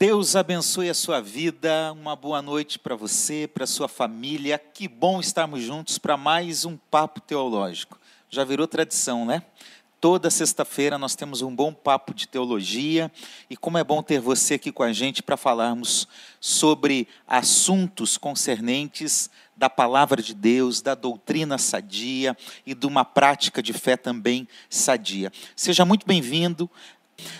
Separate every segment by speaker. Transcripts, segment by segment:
Speaker 1: Deus abençoe a sua vida, uma boa noite para você, para sua família. Que bom estarmos juntos para mais um papo teológico. Já virou tradição, né? Toda sexta-feira nós temos um bom papo de teologia e como é bom ter você aqui com a gente para falarmos sobre assuntos concernentes da palavra de Deus, da doutrina sadia e de uma prática de fé também sadia. Seja muito bem-vindo.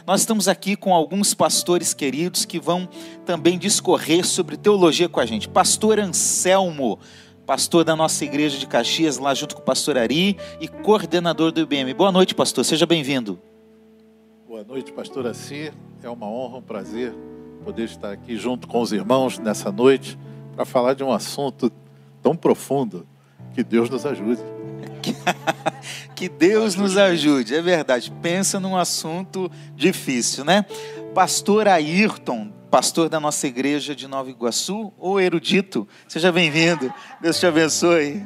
Speaker 1: Nós estamos aqui com alguns pastores queridos que vão também discorrer sobre teologia com a gente. Pastor Anselmo, pastor da nossa igreja de Caxias, lá junto com o pastor Ari e coordenador do IBM. Boa noite, pastor, seja bem-vindo.
Speaker 2: Boa noite, pastor Assi. É uma honra, um prazer poder estar aqui junto com os irmãos nessa noite para falar de um assunto tão profundo. Que Deus nos ajude.
Speaker 1: que Deus nos ajude, é verdade. Pensa num assunto difícil, né? Pastor Ayrton, pastor da nossa igreja de Nova Iguaçu, ou erudito, seja bem-vindo. Deus te abençoe.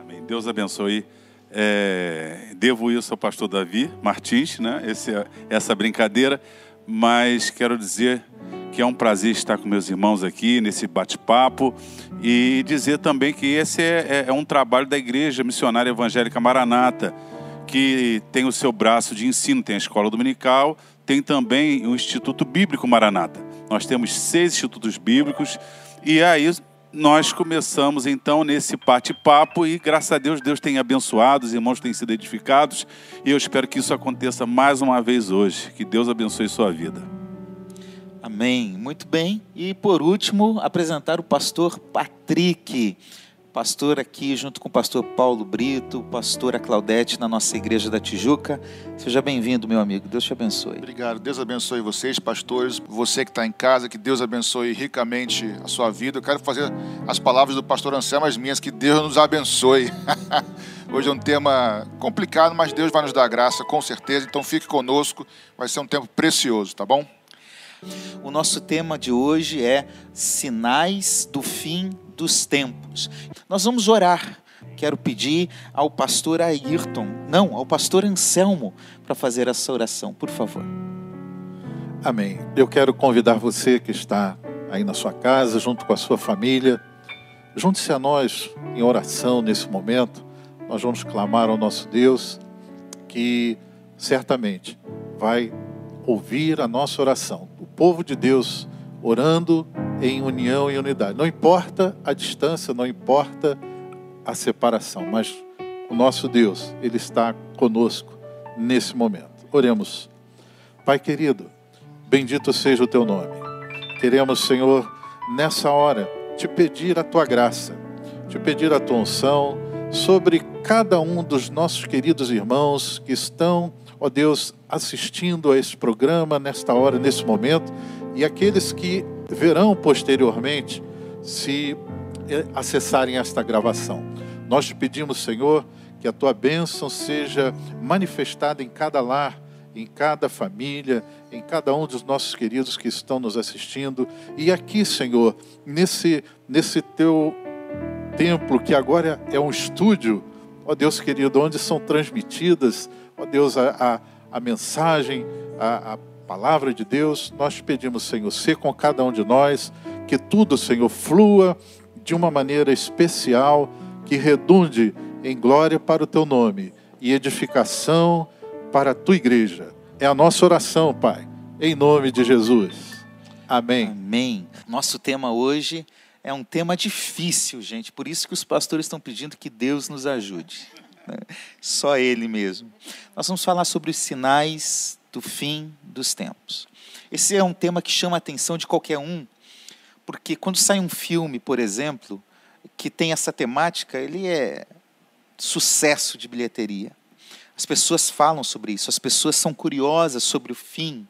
Speaker 3: Amém. Deus abençoe. É, devo isso ao pastor Davi Martins, né? Esse, essa brincadeira, mas quero dizer que é um prazer estar com meus irmãos aqui nesse bate-papo e dizer também que esse é, é, é, um trabalho da Igreja Missionária Evangélica Maranata, que tem o seu braço de ensino, tem a escola dominical, tem também o Instituto Bíblico Maranata. Nós temos seis institutos bíblicos e aí nós começamos então nesse bate-papo e graças a Deus Deus tem abençoado, os irmãos têm sido edificados e eu espero que isso aconteça mais uma vez hoje. Que Deus abençoe sua vida.
Speaker 1: Amém. Muito bem. E por último, apresentar o pastor Patrick. Pastor aqui junto com o pastor Paulo Brito, pastora Claudete na nossa igreja da Tijuca. Seja bem-vindo, meu amigo. Deus te abençoe.
Speaker 4: Obrigado. Deus abençoe vocês, pastores. Você que está em casa, que Deus abençoe ricamente a sua vida. Eu quero fazer as palavras do pastor Anselmo as minhas, que Deus nos abençoe. Hoje é um tema complicado, mas Deus vai nos dar graça, com certeza. Então fique conosco, vai ser um tempo precioso, tá bom?
Speaker 1: O nosso tema de hoje é Sinais do Fim dos Tempos. Nós vamos orar. Quero pedir ao pastor Ayrton, não, ao pastor Anselmo, para fazer essa oração, por favor.
Speaker 2: Amém. Eu quero convidar você que está aí na sua casa, junto com a sua família, junte-se a nós em oração nesse momento. Nós vamos clamar ao nosso Deus, que certamente vai ouvir a nossa oração. O povo de Deus orando em união e unidade. Não importa a distância, não importa a separação, mas o nosso Deus, Ele está conosco nesse momento. Oremos. Pai querido, bendito seja o teu nome. Queremos, Senhor, nessa hora, te pedir a tua graça, te pedir a tua unção sobre cada um dos nossos queridos irmãos que estão ó Deus, assistindo a esse programa nesta hora, nesse momento, e aqueles que verão posteriormente, se eh, acessarem esta gravação. Nós te pedimos, Senhor, que a tua bênção seja manifestada em cada lar, em cada família, em cada um dos nossos queridos que estão nos assistindo. E aqui, Senhor, nesse, nesse teu templo, que agora é um estúdio, ó Deus querido, onde são transmitidas Ó Deus, a, a, a mensagem, a, a palavra de Deus, nós pedimos, Senhor, ser com cada um de nós, que tudo, Senhor, flua de uma maneira especial, que redunde em glória para o teu nome e edificação para a tua igreja. É a nossa oração, Pai, em nome de Jesus. Amém.
Speaker 1: Amém. Nosso tema hoje é um tema difícil, gente, por isso que os pastores estão pedindo que Deus nos ajude. Só Ele mesmo. Nós vamos falar sobre os sinais do fim dos tempos. Esse é um tema que chama a atenção de qualquer um, porque quando sai um filme, por exemplo, que tem essa temática, ele é sucesso de bilheteria. As pessoas falam sobre isso, as pessoas são curiosas sobre o fim.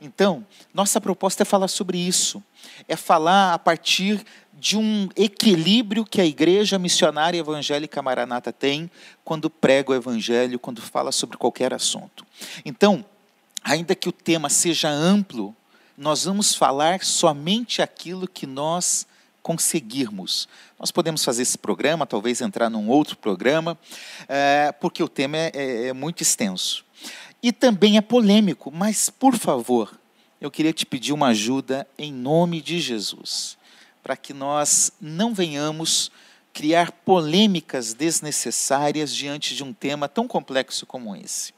Speaker 1: Então, nossa proposta é falar sobre isso, é falar a partir de um equilíbrio que a igreja missionária evangélica maranata tem quando prega o evangelho, quando fala sobre qualquer assunto. Então, ainda que o tema seja amplo, nós vamos falar somente aquilo que nós conseguirmos. Nós podemos fazer esse programa, talvez entrar num outro programa, é, porque o tema é, é, é muito extenso. E também é polêmico, mas, por favor, eu queria te pedir uma ajuda em nome de Jesus, para que nós não venhamos criar polêmicas desnecessárias diante de um tema tão complexo como esse.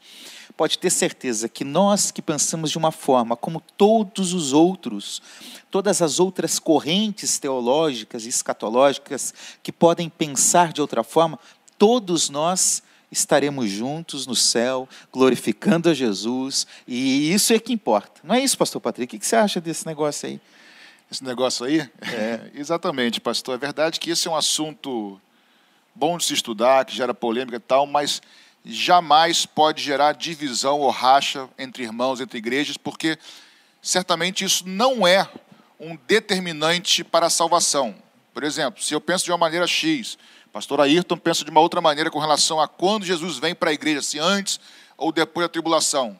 Speaker 1: Pode ter certeza que nós que pensamos de uma forma como todos os outros, todas as outras correntes teológicas e escatológicas que podem pensar de outra forma, todos nós estaremos juntos no céu, glorificando a Jesus, e isso é que importa. Não é isso, pastor Patrick? O que você acha desse negócio aí?
Speaker 4: Esse negócio aí? É. Exatamente, pastor. É verdade que esse é um assunto bom de se estudar, que gera polêmica e tal, mas jamais pode gerar divisão ou racha entre irmãos, entre igrejas, porque certamente isso não é um determinante para a salvação. Por exemplo, se eu penso de uma maneira X, pastor Ayrton pensa de uma outra maneira com relação a quando Jesus vem para a igreja, se antes ou depois da tribulação.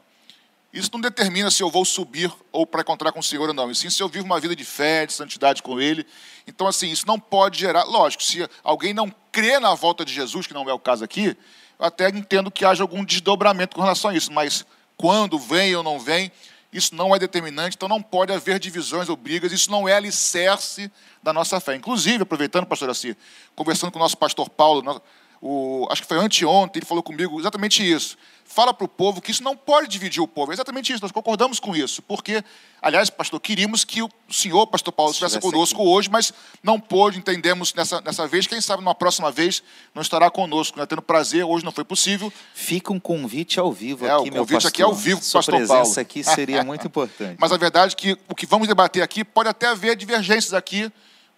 Speaker 4: Isso não determina se eu vou subir ou para encontrar com o Senhor ou não. E sim se eu vivo uma vida de fé, de santidade com Ele. Então, assim, isso não pode gerar. Lógico, se alguém não crê na volta de Jesus, que não é o caso aqui, eu até entendo que haja algum desdobramento com relação a isso. Mas quando vem ou não vem, isso não é determinante, então não pode haver divisões ou brigas, isso não é alicerce da nossa fé. Inclusive, aproveitando, pastor Assi, conversando com o nosso pastor Paulo, o, acho que foi anteontem, ele falou comigo exatamente isso fala para o povo que isso não pode dividir o povo. É exatamente isso, nós concordamos com isso. Porque, aliás, pastor, queríamos que o senhor, pastor Paulo, estivesse conosco aqui. hoje, mas não pôde, entendemos nessa, nessa vez. Quem sabe numa próxima vez não estará conosco, né? tendo prazer, hoje não foi possível.
Speaker 1: Fica um convite ao vivo
Speaker 4: é,
Speaker 1: aqui,
Speaker 4: o convite aqui ao vivo
Speaker 1: o
Speaker 4: pastor Paulo.
Speaker 1: presença aqui seria muito importante.
Speaker 4: mas a verdade é que o que vamos debater aqui pode até haver divergências aqui.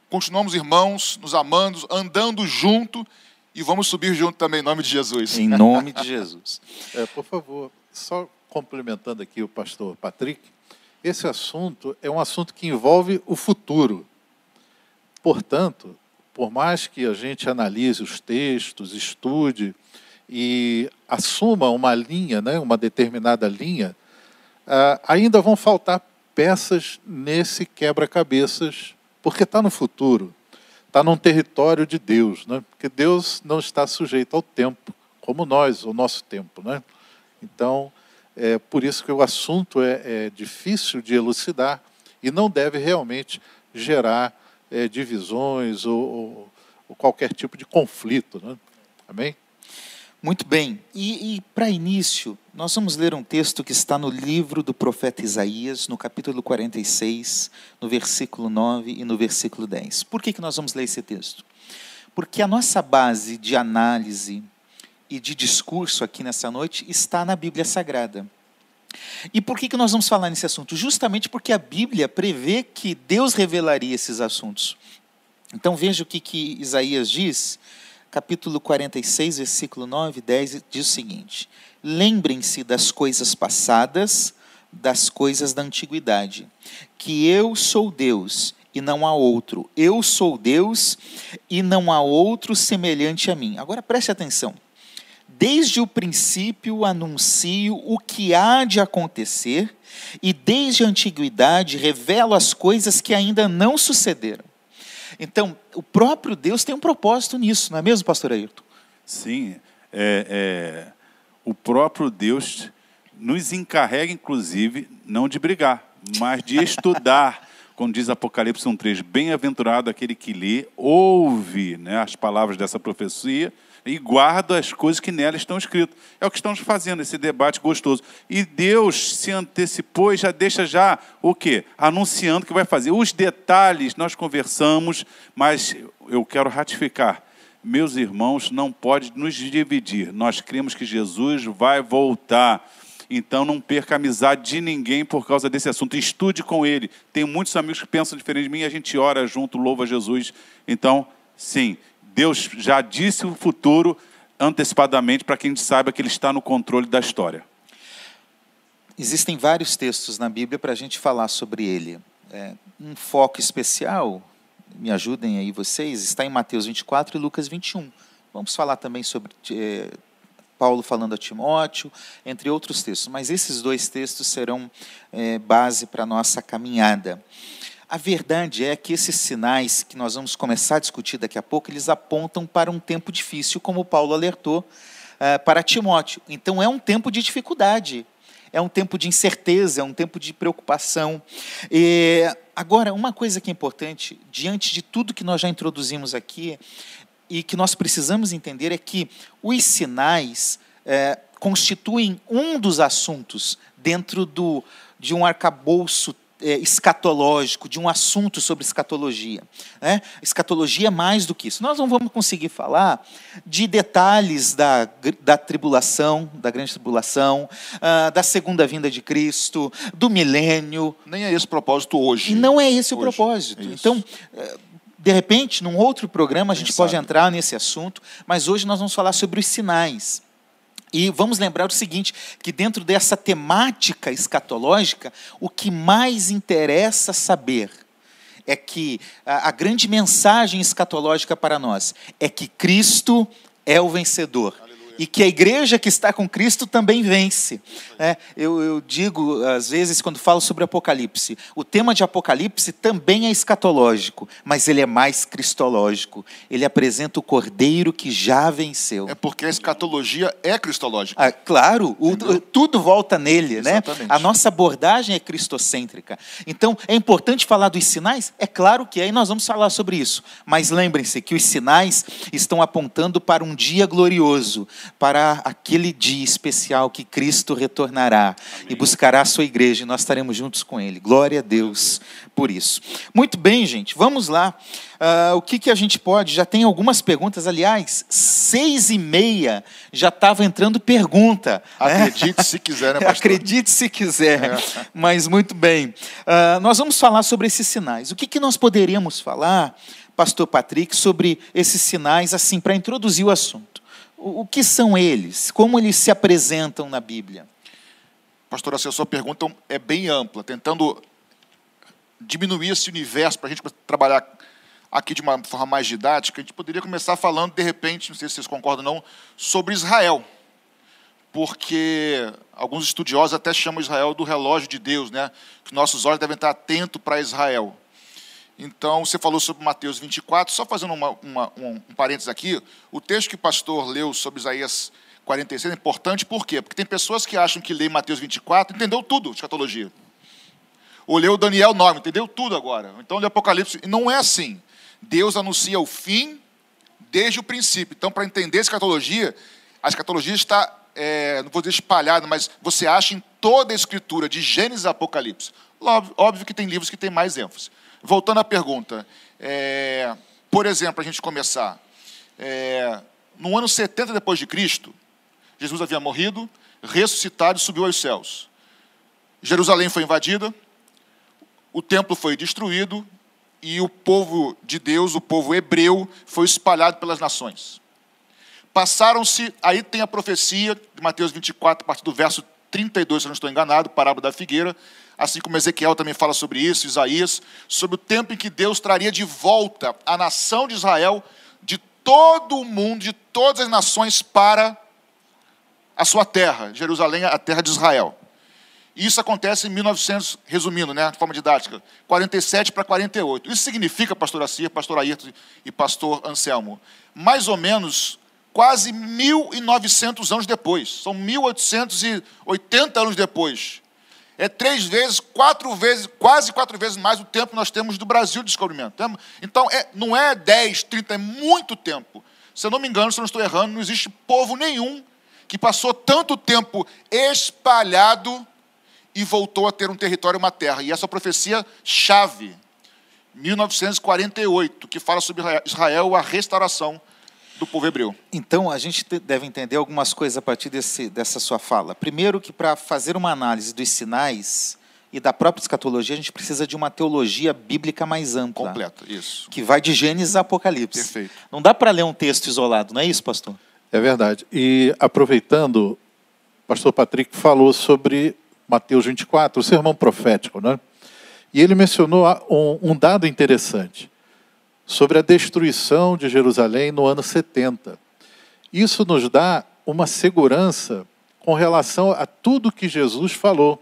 Speaker 4: Continuamos irmãos, nos amando, andando junto e vamos subir junto também, em nome de Jesus.
Speaker 1: Em nome de Jesus.
Speaker 2: É, por favor, só complementando aqui o pastor Patrick, esse assunto é um assunto que envolve o futuro. Portanto, por mais que a gente analise os textos, estude e assuma uma linha, né, uma determinada linha, uh, ainda vão faltar peças nesse quebra-cabeças, porque está no futuro está num território de Deus, né? porque Deus não está sujeito ao tempo, como nós, o nosso tempo. Né? Então, é por isso que o assunto é, é difícil de elucidar e não deve realmente gerar é, divisões ou, ou, ou, qualquer tipo de conflito. Né? Amém?
Speaker 1: Muito bem. E, e para início, nós vamos ler um texto que está no livro do profeta Isaías, no capítulo 46, no versículo 9 e no versículo 10. Por que, que nós vamos ler esse texto? Porque a nossa base de análise e de discurso aqui nessa noite está na Bíblia Sagrada. E por que, que nós vamos falar nesse assunto? Justamente porque a Bíblia prevê que Deus revelaria esses assuntos. Então veja o que, que Isaías diz capítulo 46, versículo 9 e 10, diz o seguinte: Lembrem-se das coisas passadas, das coisas da antiguidade, que eu sou Deus e não há outro. Eu sou Deus e não há outro semelhante a mim. Agora preste atenção. Desde o princípio anuncio o que há de acontecer, e desde a antiguidade revelo as coisas que ainda não sucederam. Então, o próprio Deus tem um propósito nisso, não é mesmo, pastor Ayrton?
Speaker 3: Sim, é, é, o próprio Deus nos encarrega, inclusive, não de brigar, mas de estudar. Como diz Apocalipse 1,3, bem-aventurado aquele que lê, ouve né, as palavras dessa profecia e guarda as coisas que nela estão escritas. É o que estamos fazendo, esse debate gostoso. E Deus se antecipou e já deixa já o quê? Anunciando que vai fazer. Os detalhes nós conversamos, mas eu quero ratificar. Meus irmãos, não pode nos dividir. Nós cremos que Jesus vai voltar. Então não perca a amizade de ninguém por causa desse assunto. Estude com ele. Tem muitos amigos que pensam diferente de mim, a gente ora junto, louva Jesus. Então, sim, Deus já disse o futuro antecipadamente para que a gente saiba que Ele está no controle da história.
Speaker 1: Existem vários textos na Bíblia para a gente falar sobre ele. É, um foco especial, me ajudem aí vocês, está em Mateus 24 e Lucas 21. Vamos falar também sobre é, Paulo falando a Timóteo, entre outros textos, mas esses dois textos serão é, base para a nossa caminhada. A verdade é que esses sinais que nós vamos começar a discutir daqui a pouco, eles apontam para um tempo difícil, como Paulo alertou uh, para Timóteo. Então é um tempo de dificuldade. é um tempo de incerteza, é um tempo de preocupação. E, agora, uma coisa que é importante, diante de tudo que nós já introduzimos aqui, e que nós precisamos entender é que os sinais é, constituem um dos assuntos dentro do, de um arcabouço escatológico, de um assunto sobre escatologia. Né? Escatologia é mais do que isso. Nós não vamos conseguir falar de detalhes da, da tribulação, da grande tribulação, uh, da segunda vinda de Cristo, do milênio.
Speaker 4: Nem é esse o propósito hoje.
Speaker 1: E não é esse hoje. o propósito. É então, eh, de repente, num outro programa, a gente pode entrar nesse assunto, mas hoje nós vamos falar sobre os sinais. E vamos lembrar o seguinte: que dentro dessa temática escatológica, o que mais interessa saber é que a, a grande mensagem escatológica para nós é que Cristo é o vencedor e que a igreja que está com Cristo também vence. É, eu, eu, digo, às vezes, quando falo sobre Apocalipse, o tema de Apocalipse também é escatológico, mas ele é mais cristológico. Ele apresenta o cordeiro que já venceu.
Speaker 4: É porque a escatologia é cristológica.
Speaker 1: Ah, claro, o, tudo volta nele, né? A nossa abordagem é cristocêntrica. Então, é importante falar dos sinais? É claro que é, e nós vamos falar sobre isso. Mas lembrem-se que os sinais estão apontando para um dia glorioso, para aquele dia especial que Cristo retornará Amém. e buscará a sua igreja e nós estaremos juntos com Ele. Glória a Deus por isso. Muito bem, gente, vamos lá. Uh, o que, que a gente pode? Já tem algumas perguntas, aliás, seis e meia já estava entrando pergunta.
Speaker 4: Né? Acredite se quiser, né, pastor?
Speaker 1: Acredite se quiser, é. mas muito bem. Uh, nós vamos falar sobre esses sinais. O que, que nós poderíamos falar, pastor Patrick, sobre esses sinais, assim, para introduzir o assunto? O, que são eles? Como eles se apresentam na Bíblia?
Speaker 4: Pastor, a sua pergunta é bem ampla, tentando diminuir esse universo para a gente trabalhar aqui de uma forma mais didática. A gente poderia começar falando, de repente, não sei se vocês concordam ou não, sobre Israel. Porque alguns estudiosos até chamam Israel do relógio de Deus, né? que nossos olhos devem estar atentos para Israel. Então, você falou sobre Mateus 24, só fazendo uma, uma, um, um parênteses aqui, o texto que o pastor leu sobre Isaías 46 é importante, por quê? Porque tem pessoas que acham que lê Mateus 24, entendeu tudo escatologia. Ou leu Daniel 9, entendeu tudo agora. Então, lê Apocalipse, e não é assim. Deus anuncia o fim desde o princípio. Então, para entender a escatologia, a escatologia está, é, não vou dizer espalhada, mas você acha em toda a escritura, de Gênesis a Apocalipse. Óbvio, óbvio que tem livros que têm mais ênfase. Voltando à pergunta, é, por exemplo, a gente começar, é, no ano 70 depois de Cristo, Jesus havia morrido, ressuscitado e subiu aos céus. Jerusalém foi invadida, o templo foi destruído e o povo de Deus, o povo hebreu, foi espalhado pelas nações. Passaram-se, aí tem a profecia de Mateus 24, a partir do verso 32, se eu não estou enganado, parábola da figueira, assim como Ezequiel também fala sobre isso, Isaías, sobre o tempo em que Deus traria de volta a nação de Israel, de todo o mundo, de todas as nações, para a sua terra, Jerusalém, a terra de Israel. Isso acontece em 1900, resumindo, né, de forma didática, 47 para 48. Isso significa, pastor Assir, pastor Ayrton e pastor Anselmo, mais ou menos quase 1.900 anos depois. São 1.880 anos depois é três vezes, quatro vezes, quase quatro vezes mais o tempo que nós temos do Brasil de descobrimento. Então, é, não é 10, 30, é muito tempo. Se eu não me engano, se eu não estou errando, não existe povo nenhum que passou tanto tempo espalhado e voltou a ter um território, uma terra. E essa profecia chave, 1948, que fala sobre Israel, a restauração do povo hebreu.
Speaker 1: Então, a gente deve entender algumas coisas a partir desse, dessa sua fala. Primeiro, que para fazer uma análise dos sinais e da própria escatologia, a gente precisa de uma teologia bíblica mais ampla.
Speaker 4: Completa, isso.
Speaker 1: Que vai de Gênesis a Apocalipse.
Speaker 4: Perfeito.
Speaker 1: Não dá para ler um texto isolado, não é isso, pastor?
Speaker 2: É verdade. E aproveitando, o pastor Patrick falou sobre Mateus 24, o sermão profético, né? E ele mencionou um, um dado interessante sobre a destruição de Jerusalém no ano 70. Isso nos dá uma segurança com relação a tudo que Jesus falou,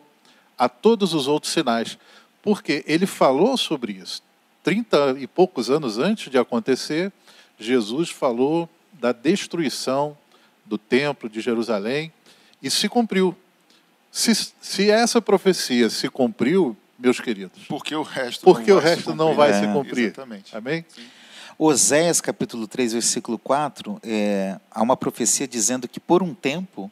Speaker 2: a todos os outros sinais, porque ele falou sobre isso. Trinta e poucos anos antes de acontecer, Jesus falou da destruição do templo de Jerusalém e se cumpriu. Se, se essa profecia se cumpriu, meus queridos,
Speaker 4: Porque o resto
Speaker 2: porque
Speaker 4: não
Speaker 2: o
Speaker 4: vai se
Speaker 2: resto não
Speaker 4: cumprir.
Speaker 2: vai
Speaker 1: É.
Speaker 2: se cumprir.
Speaker 4: Exatamente.
Speaker 2: Amém?
Speaker 1: Oséias capítulo 3, versículo 4, é, há uma profecia dizendo que por um tempo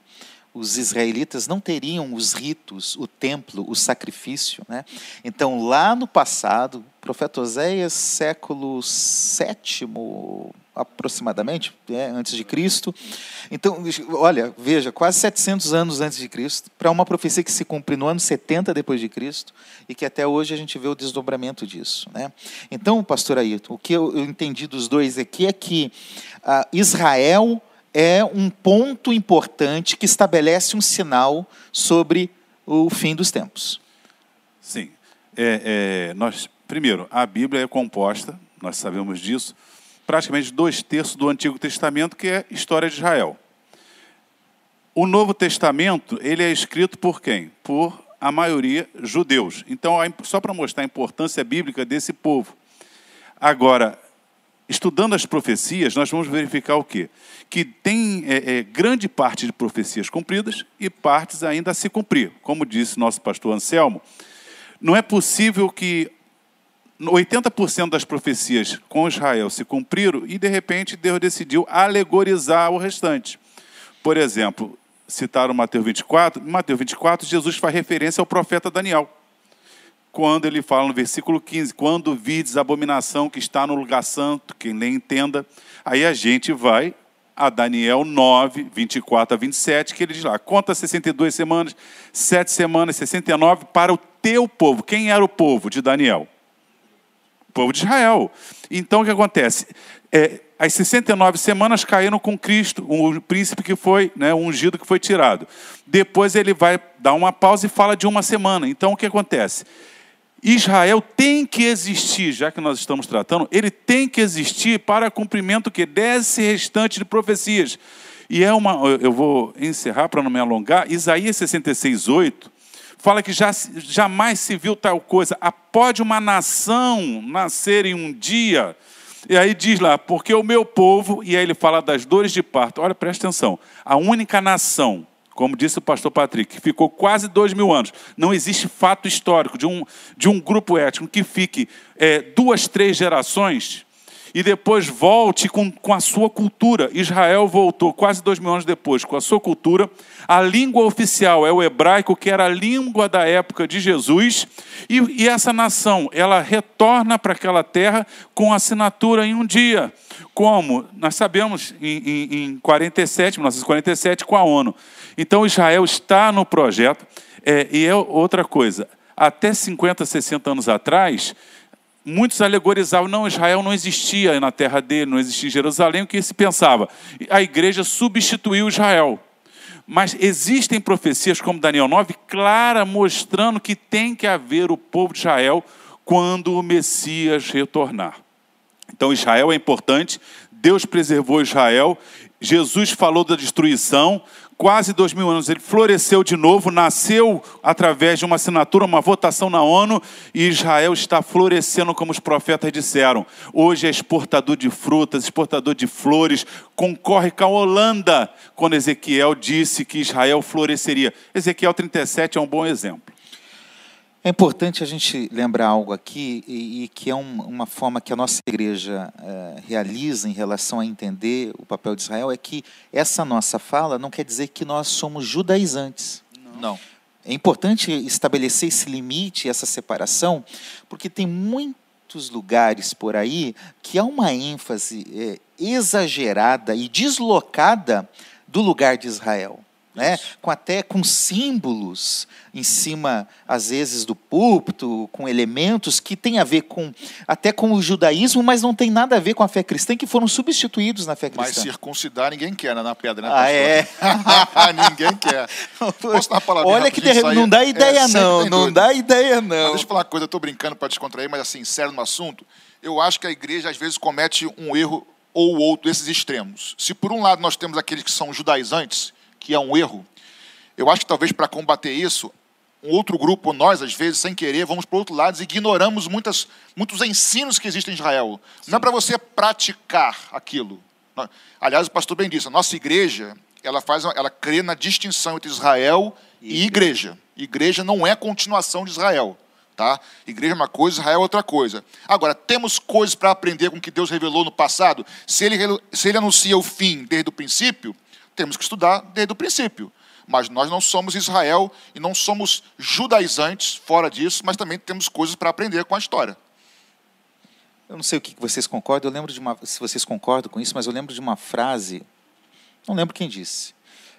Speaker 1: os israelitas não teriam os ritos, o templo, o sacrifício. Né? Então, lá no passado, o profeta Oséias, século sétimo aproximadamente, é, antes de Cristo. Então, olha, veja, quase 700 anos antes de Cristo, para uma profecia que se cumpre no ano 70 depois de Cristo e que até hoje a gente vê o desdobramento disso, né? Então, pastor Ailton, o que eu entendi dos dois aqui é que ah, Israel é um ponto importante que estabelece um sinal sobre o fim dos tempos.
Speaker 3: Sim. É, é, nós, primeiro, a Bíblia é composta, nós sabemos disso, praticamente dois terços do Antigo Testamento, que é história de Israel. O Novo Testamento, ele é escrito por quem? Por a maioria judeus. Então, só para mostrar a importância bíblica desse povo. Agora, estudando as profecias, nós vamos verificar o quê? Que tem é, é, grande parte de profecias cumpridas e partes ainda a se cumprir. Como disse nosso pastor Anselmo, não é possível que 80% das profecias com Israel se cumpriram e, de repente, Deus decidiu alegorizar o restante. Por exemplo, citaram Mateus 24. Em Mateus 24, Jesus faz referência ao profeta Daniel. Quando ele fala no versículo 15: Quando vides a abominação que está no lugar santo, quem nem entenda, aí a gente vai a Daniel 9, 24 a 27, que ele diz lá: Conta 62 semanas, 7 semanas, 69 para o teu povo. Quem era o povo de Daniel? Povo de Israel. Então o que acontece? É, as 69 semanas caíram com Cristo, o príncipe que foi, né, ungido que foi tirado. Depois ele vai dar uma pausa e fala de uma semana. Então o que acontece? Israel tem que existir, já que nós estamos tratando, ele tem que existir para cumprimento que desse restante de profecias. E é uma, eu vou encerrar para não me alongar, Isaías 66, 8, fala que já, jamais se viu tal coisa. Pode uma nação nascer em um dia? E aí diz lá, porque o meu povo, e aí ele fala das dores de parto. Olha, presta atenção. A única nação, como disse o pastor Patrick, que ficou quase dois mil anos. Não existe fato histórico de um, de um grupo étnico que fique é, duas, três gerações e depois volte com, com a sua cultura. Israel voltou quase dois mil anos depois com a sua cultura. A língua oficial é o hebraico, que era a língua da época de Jesus. E, e essa nação, ela retorna para aquela terra com assinatura em um dia. Como? Nós sabemos em, em, em 47, 1947, com a ONU. Então Israel está no projeto. É, e é outra coisa, até 50, 60 anos atrás, muitos alegorizavam, não, Israel não existia na terra dele, não existia em Jerusalém, o que se pensava? A igreja substituiu Israel. Mas existem profecias como Daniel 9, clara, mostrando que tem que haver o povo de Israel quando o Messias retornar. Então Israel é importante, Deus preservou Israel, Jesus falou da destruição, quase dois mil anos ele floresceu de novo, nasceu através de uma assinatura, uma votação na ONU, e Israel está florescendo como os profetas disseram. Hoje é exportador de frutas, exportador de flores, concorre com a Holanda, quando Ezequiel disse que Israel floresceria. Ezequiel 37 é um bom exemplo.
Speaker 1: É importante a gente lembrar algo aqui, e, e que é um, uma forma que a nossa igreja eh, realiza em relação a entender o papel de Israel, é que essa nossa fala não quer dizer que nós somos judaizantes.
Speaker 4: Não.
Speaker 1: É importante estabelecer esse limite, essa separação, porque tem muitos lugares por aí que há uma ênfase eh, exagerada e deslocada do lugar de Israel. Né? Com até com símbolos em cima, às vezes, do púlpito, com elementos que têm a ver com até com o judaísmo, mas não tem nada a ver com a fé cristã, que foram substituídos na fé
Speaker 4: Mas
Speaker 1: cristã.
Speaker 4: circuncidar ninguém quer né, na pedra, né,
Speaker 1: Ah, é?
Speaker 4: ninguém quer. Posso dar uma palavrinha
Speaker 1: Olha que não dá
Speaker 4: É,
Speaker 1: ideia,
Speaker 4: sempre
Speaker 1: não.
Speaker 4: tem
Speaker 1: Não dá ideia,
Speaker 4: Mas
Speaker 1: não.
Speaker 4: deixa eu falar uma coisa, eu estou brincando para descontrair, mas assim, sério no assunto. Eu acho que a igreja às vezes comete um erro ou outro desses extremos. Se por um lado nós temos aqueles que são judaizantes, que é um erro, eu acho que talvez para combater isso, um outro grupo, nós às vezes, sem querer, vamos para o outro lado e ignoramos muitas, muitos ensinos que existem em Israel. Não é para você praticar aquilo. Aliás, o pastor bem disse, a nossa igreja, ela faz, ela crê na distinção entre Israel e igreja. Igreja não é continuação de Israel. Tá? Igreja é uma coisa, Israel é outra coisa. Agora, temos coisas para aprender com o que Deus revelou no passado. Se ele, se ele anuncia o fim desde o princípio, temos que estudar desde o princípio. Mas nós não somos Israel e não somos judaizantes fora disso, mas também temos coisas para aprender com a história.
Speaker 1: Eu não sei o que vocês concordam, eu lembro de uma, se vocês concordam com isso, mas eu lembro de uma frase, não lembro quem disse,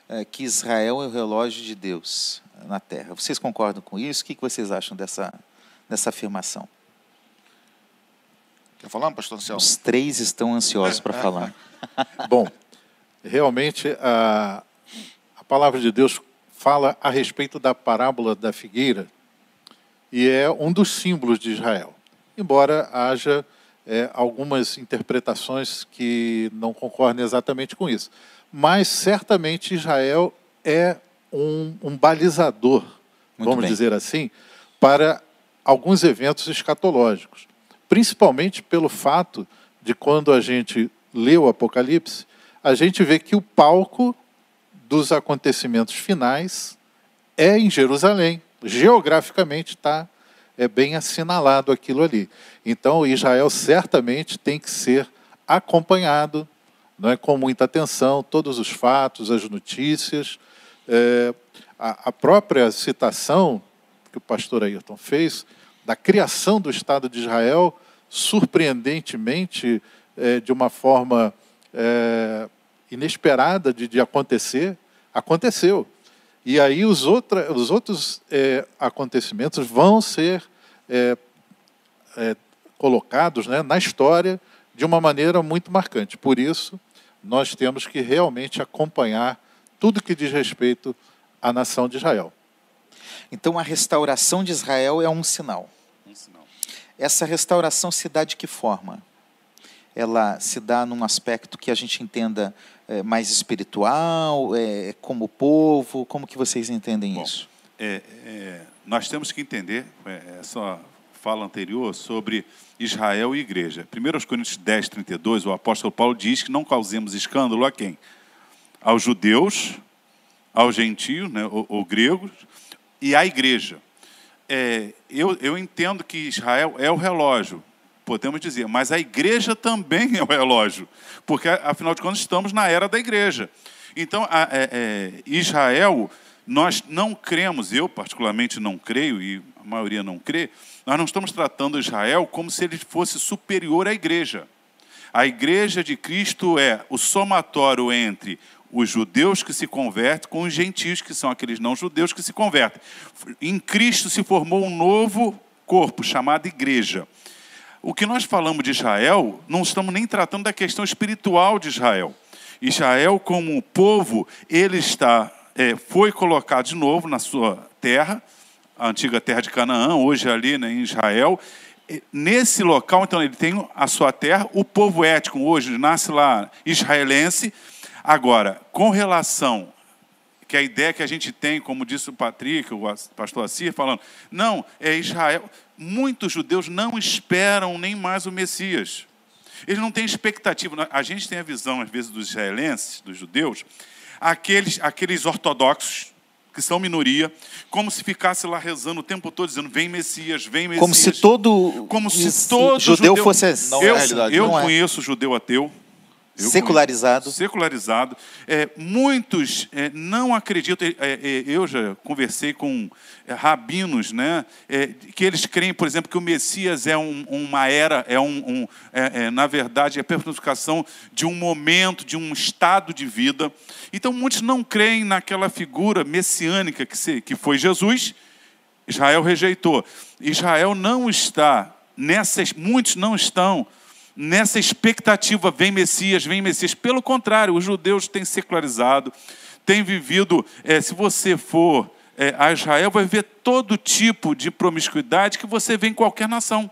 Speaker 1: é, que Israel é o relógio de Deus na Terra. Vocês concordam com isso? O que vocês acham dessa, dessa afirmação?
Speaker 4: Quer falar, pastor Anselmo?
Speaker 1: Os três estão ansiosos para falar.
Speaker 2: Bom, realmente a, a palavra de Deus fala a respeito da parábola da figueira e é um dos símbolos de Israel. Embora haja é, algumas interpretações que não concordem exatamente com isso. Mas certamente Israel é um, um balizador, Muito vamos bem. dizer assim, para alguns eventos escatológicos. Principalmente pelo fato de quando a gente lê o Apocalipse, a gente vê que o palco dos acontecimentos finais é em Jerusalém. Geograficamente está é bem assinalado aquilo ali. Então, Israel certamente tem que ser acompanhado não é, com muita atenção, todos os fatos, as notícias. É, a, a, própria citação que o pastor Ayrton fez da criação do Estado de Israel, surpreendentemente, é, de uma forma é, inesperada de, de, acontecer, aconteceu. E aí os, outra, os outros é, acontecimentos vão ser é, é, colocados né, na história de uma maneira muito marcante. Por isso, nós temos que realmente acompanhar tudo que diz respeito à nação de Israel.
Speaker 1: Então, a restauração de Israel é um sinal. Um sinal. Essa restauração se dá de que forma? Ela se dá num aspecto que a gente entenda é, mais espiritual, é, como povo? Como que vocês entendem Bom, isso?
Speaker 3: É, é nós temos que entender é, essa fala anterior sobre Israel e igreja. 1 Coríntios 10, 32, o apóstolo Paulo diz que não causemos escândalo a quem? Aos judeus, aos gentios, né, ou, ou gregos, e à igreja. É, eu, eu entendo que Israel é o relógio, podemos dizer, mas a igreja também é o relógio, porque afinal de contas estamos na era da igreja. Então, a, é, é, Israel, nós não cremos, eu particularmente não creio, e a maioria não crê, nós não estamos tratando Israel como se ele fosse superior à igreja. A igreja de Cristo é o somatório entre os judeus que se convertem com os gentios, que são aqueles não judeus que se convertem. Em Cristo se formou um novo corpo chamado igreja. O que nós falamos de Israel, não estamos nem tratando da questão espiritual de Israel. Israel, como povo, ele está, é, foi colocado de novo na sua terra, a antiga terra de Canaã, hoje ali né, em Israel. Nesse local, então, ele tem a sua terra, o povo étnico hoje nasce lá israelense. Agora, com relação que a ideia que a gente tem, como disse o Patrick, o pastor Assir, falando, não, é Israel. Muitos judeus não esperam nem mais o Messias. Eles não têm expectativa. A gente tem a visão, às vezes, dos israelenses, dos judeus, aqueles, aqueles ortodoxos, que são minoria, como se ficasse lá rezando o tempo todo, dizendo: vem Messias, vem Messias.
Speaker 1: Como se todo,
Speaker 3: como se todo
Speaker 1: judeu, judeu fosse.
Speaker 3: Não eu, é eu não é. conheço é. judeu ateu.
Speaker 1: Eu secularizado.
Speaker 3: Conheço, secularizado. É, muitos é, não acreditam. É, é, eu já conversei com é, rabinos, né, que eles creem, por exemplo, que o Messias é um, uma era, é um, um na verdade, é a personificação de um momento, de um estado de vida. Então, muitos não creem naquela figura messiânica que, se, que foi Jesus. Israel rejeitou. Israel não está nessas, muitos não estão nessa expectativa, vem Messias, vem Messias. Pelo contrário, os judeus têm secularizado, têm vivido, é, se você for é, a Israel, vai ver todo tipo de promiscuidade que você vê em qualquer nação.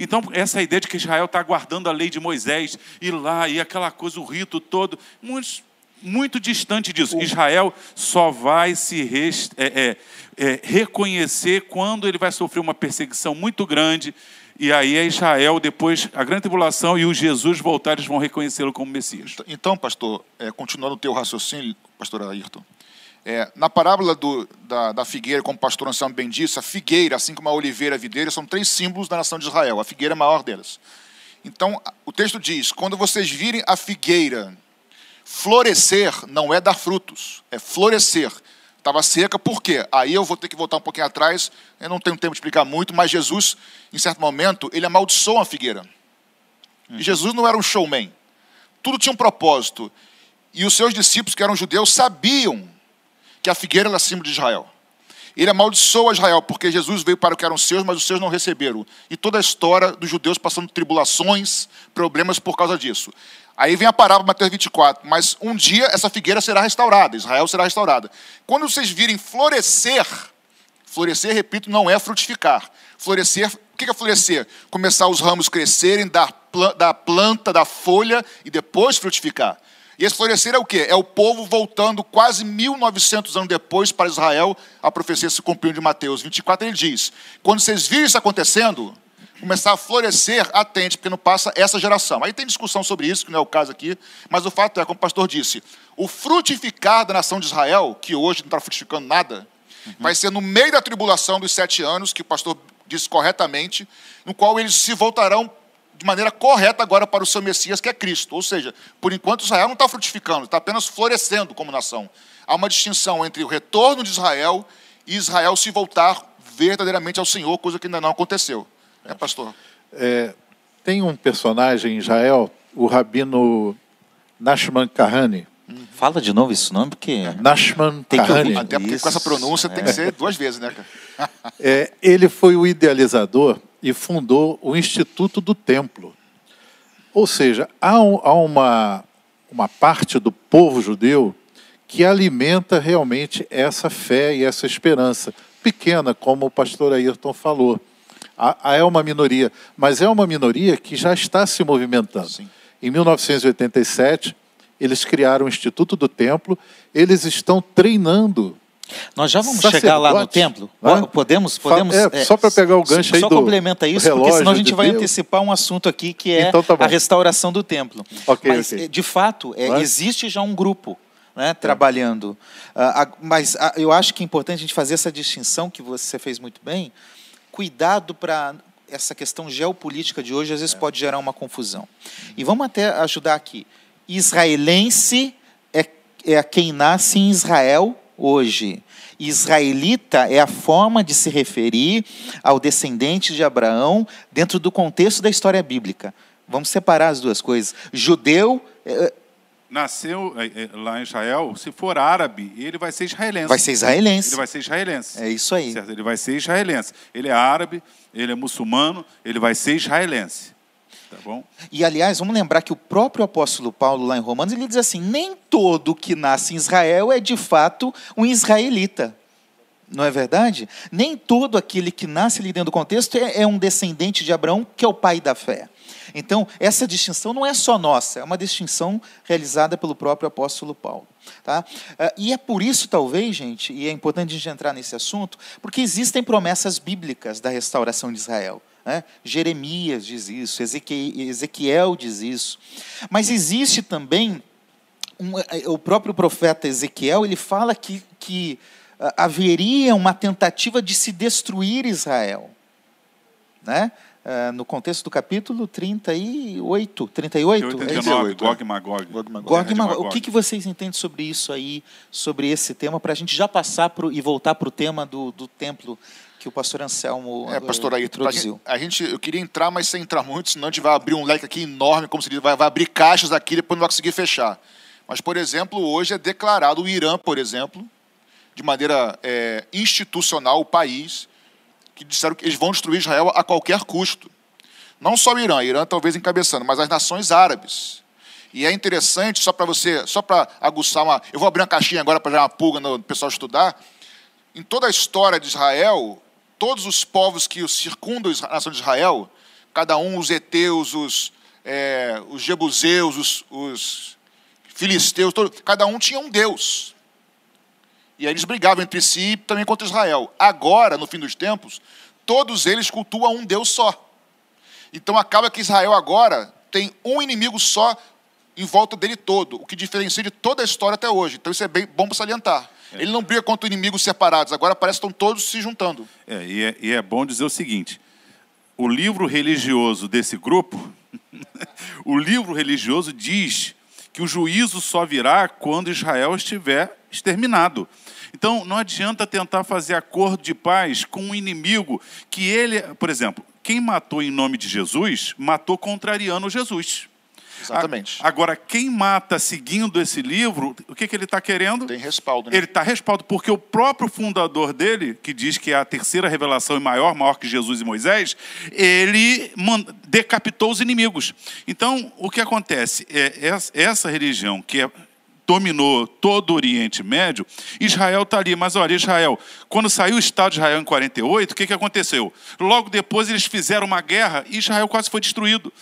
Speaker 3: Então, essa ideia de que Israel está guardando a lei de Moisés, e lá, e aquela coisa, o rito todo, muito, muito distante disso. Israel só vai se rest, é, é, é, reconhecer quando ele vai sofrer uma perseguição muito grande e aí é Israel, depois a grande tribulação e o Jesus voltar, eles vão reconhecê-lo como Messias.
Speaker 4: Então, pastor, é, continuando o teu raciocínio, pastor Ayrton, É, na parábola do, da, da, figueira, como o pastor Anselmo bem disse, a figueira, assim como a oliveira a videira, são três símbolos da nação de Israel. A figueira é a maior delas. Então, o texto diz: quando vocês virem a figueira florescer, não é dar frutos, é florescer. Estava seca, por quê? Aí eu vou ter que voltar um pouquinho atrás, eu não tenho tempo de explicar muito, mas Jesus, em certo momento, ele amaldiçoou a figueira. E Jesus não era um showman. Tudo tinha um propósito. E os seus discípulos, que eram judeus, sabiam que a figueira era símbolo de Israel. Ele amaldiçoou Israel, porque Jesus veio para o que eram seus, mas os seus não receberam. E toda a história dos judeus passando tribulações, problemas por causa disso. Aí vem a parábola Mateus 24. Mas um dia essa figueira será restaurada, Israel será restaurada. Quando vocês virem florescer, florescer, repito, não é frutificar. Florescer, o que é florescer? Começar os ramos crescerem, dar, da planta, da folha e depois frutificar. E esse florescer é o quê? É o povo voltando quase 1900 anos depois para Israel. A profecia se cumpriu de Mateus 24. Ele diz: quando vocês virem isso acontecendo, começar a florescer, atente, porque não passa essa geração. Aí tem discussão sobre isso, que não é o caso aqui, mas o fato é, como o pastor disse, o frutificar da nação de Israel, que hoje não está frutificando nada, uhum. vai ser no meio da tribulação dos sete anos, que o pastor disse corretamente, no qual eles se voltarão de maneira correta agora para o seu Messias, que é Cristo. Ou seja, por enquanto Israel não está frutificando, está apenas florescendo como nação. Há uma distinção entre o retorno de Israel e Israel se voltar verdadeiramente ao Senhor, coisa que ainda não aconteceu. É, pastor?
Speaker 2: É, tem um personagem em Israel, o rabino Nashman Kahane.
Speaker 1: Fala de novo esse nome, porque.
Speaker 2: Nashman tem Kahane.
Speaker 4: Que Até porque Isso. com essa pronúncia é. tem que ser duas vezes, né, cara?
Speaker 2: É, ele foi o idealizador e fundou o Instituto do Templo. Ou seja, há, um, há uma, uma parte do povo judeu que alimenta realmente essa fé e essa esperança. Pequena, como o pastor Ayrton falou. Há, é uma minoria, mas é uma minoria que já está se movimentando. Sim. Em 1987, eles criaram o Instituto do Templo, eles estão treinando
Speaker 1: nós já vamos chegar lá no templo. Né? Podemos, podemos.
Speaker 2: É, é, só para pegar o gancho
Speaker 1: só,
Speaker 2: aí
Speaker 1: só
Speaker 2: do
Speaker 1: complementa isso, porque senão a gente de vai Deus. antecipar um assunto aqui que é então, tá a restauração do templo. Okay, mas okay. de fato é, existe já um grupo né, trabalhando. Uh, mas uh, eu acho que é importante a gente fazer essa distinção que você fez muito bem. Cuidado para essa questão geopolítica de hoje às vezes é. pode gerar uma confusão. E vamos até ajudar aqui. Israelense é, é quem nasce em Israel hoje. Israelita é a forma de se referir ao descendente de Abraão dentro do contexto da história bíblica. Vamos separar as duas coisas. Judeu. É...
Speaker 3: Nasceu é, é, lá em Israel, se for árabe, ele vai ser israelense.
Speaker 1: Vai ser israelense.
Speaker 3: Ele vai ser israelense.
Speaker 1: É isso aí.
Speaker 3: Certo? Ele vai ser israelense. Ele é árabe, ele é muçulmano, ele vai ser israelense. Tá bom?
Speaker 1: E aliás, vamos lembrar que o próprio apóstolo Paulo, lá em Romanos, ele diz assim: nem todo que nasce em Israel é de fato um israelita. Não é verdade? Nem todo aquele que nasce ali dentro do contexto é, é um descendente de Abraão, que é o pai da fé. Então, essa distinção não é só nossa, é uma distinção realizada pelo próprio apóstolo Paulo. Tá? Ah, e é por isso, talvez, gente, e é importante a gente entrar nesse assunto, porque existem promessas bíblicas da restauração de Israel. Né? Jeremias diz isso, Ezequiel diz isso. Mas existe também, um, é, o próprio profeta Ezequiel, ele fala que, que uh, haveria uma tentativa de se destruir Israel. Né? Uh, no contexto do capítulo 38, 38?
Speaker 3: 39, é Gog e Magog.
Speaker 1: Gog, Magog. Magog. O que, que vocês entendem sobre isso aí, sobre esse tema, para a gente já passar pro, e voltar para o tema do, do templo que o pastor Anselmo
Speaker 4: é, pastor aí, introduziu. A gente, eu queria entrar, mas sem entrar muito, senão a gente vai abrir um leque aqui enorme, como se diz, vai, vai abrir caixas aqui e depois não vai conseguir fechar. Mas, por exemplo, hoje é declarado o Irã, por exemplo, de maneira é, institucional, o país, que disseram que eles vão destruir Israel a qualquer custo. Não só o Irã, Irã talvez encabeçando, mas as nações árabes. E é interessante, só para você, só para aguçar uma. Eu vou abrir uma caixinha agora para dar uma pulga no pessoal estudar. Em toda a história de Israel, todos os povos que circundam a nação de Israel, cada um, os heteus, os, é, os jebuseus, os, os filisteus, todo, cada um tinha um deus. E aí eles brigavam entre si e também contra Israel. Agora, no fim dos tempos, todos eles cultuam um deus só. Então acaba que Israel agora tem um inimigo só em volta dele todo, o que diferencia de toda a história até hoje. Então isso é bem bom para salientar. É. Ele não briga contra inimigos separados, agora parece que estão todos se juntando.
Speaker 3: É e, é, e é bom dizer o seguinte: o livro religioso desse grupo, o livro religioso diz que o juízo só virá quando Israel estiver exterminado. Então, não adianta tentar fazer acordo de paz com um inimigo que ele, por exemplo, quem matou em nome de Jesus, matou contrariando Jesus.
Speaker 4: Exatamente.
Speaker 3: Agora, quem mata seguindo esse livro, o que, que ele está querendo?
Speaker 4: Tem respaldo. Né?
Speaker 3: Ele está respaldo, porque o próprio fundador dele, que diz que é a terceira revelação e maior, maior que Jesus e Moisés, ele decapitou os inimigos. Então, o que acontece? É, essa religião, que é dominou todo o Oriente Médio, Israel está ali. Mas olha, Israel, quando saiu o Estado de Israel em 48, o que, que aconteceu? Logo depois eles fizeram uma guerra e Israel quase foi destruído.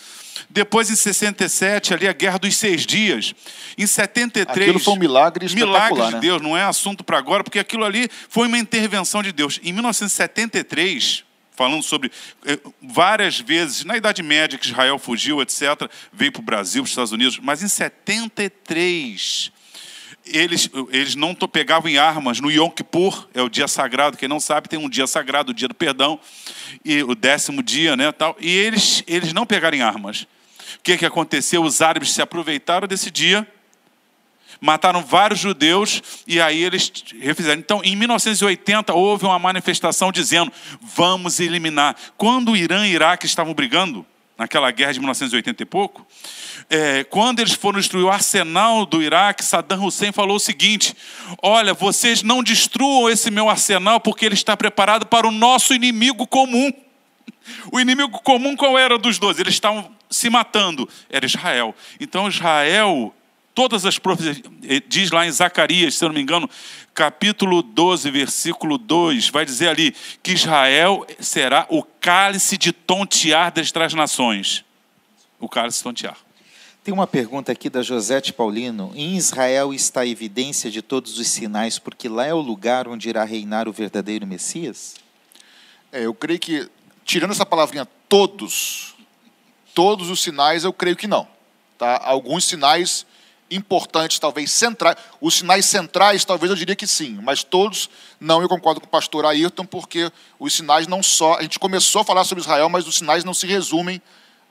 Speaker 3: Depois, em 67, ali a Guerra dos Seis Dias. Em 73.
Speaker 4: Aquilo foi um milagre
Speaker 3: Milagre de
Speaker 4: né?
Speaker 3: Deus, não é assunto para agora, porque aquilo ali foi uma intervenção de Deus. Em 1973, falando sobre eh, várias vezes, na Idade Média, que Israel fugiu, etc., veio para o Brasil, para os Estados Unidos, mas em 73, eles, eles não pegavam em armas no Yom Kippur, é o dia sagrado, quem não sabe tem um dia sagrado, o dia do perdão, e o décimo dia, né, tal, e eles, eles não pegaram em armas. O que, que aconteceu? Os árabes se aproveitaram desse dia, mataram vários judeus e aí eles refizeram. Então, em 1980, houve uma manifestação dizendo: vamos eliminar. Quando o Irã e o Iraque estavam brigando, naquela guerra de 1980 e pouco, é, quando eles foram destruir o arsenal do Iraque, Saddam Hussein falou o seguinte: Olha, vocês não destruam esse meu arsenal porque ele está preparado para o nosso inimigo comum. O inimigo comum qual era dos dois? Eles estavam se matando, era Israel. Então Israel, todas as profecias, eh, diz lá em Zacarias, se eu não me engano, capítulo 12, versículo 2, vai dizer ali que Israel será o cálice de tontear das nações. O cálice de tontear.
Speaker 1: Tem uma pergunta aqui da Josete Paulino. Em Israel está a evidência de todos os sinais, porque lá é o lugar onde irá reinar o verdadeiro Messias?
Speaker 4: É, eu creio que, tirando essa palavrinha todos, todos os sinais, eu creio que não. Tá? Alguns sinais importantes, talvez centrais. Os sinais centrais, talvez eu diria que sim, mas todos não. Eu concordo com o pastor Ayrton, porque os sinais não só. A gente começou a falar sobre Israel, mas os sinais não se resumem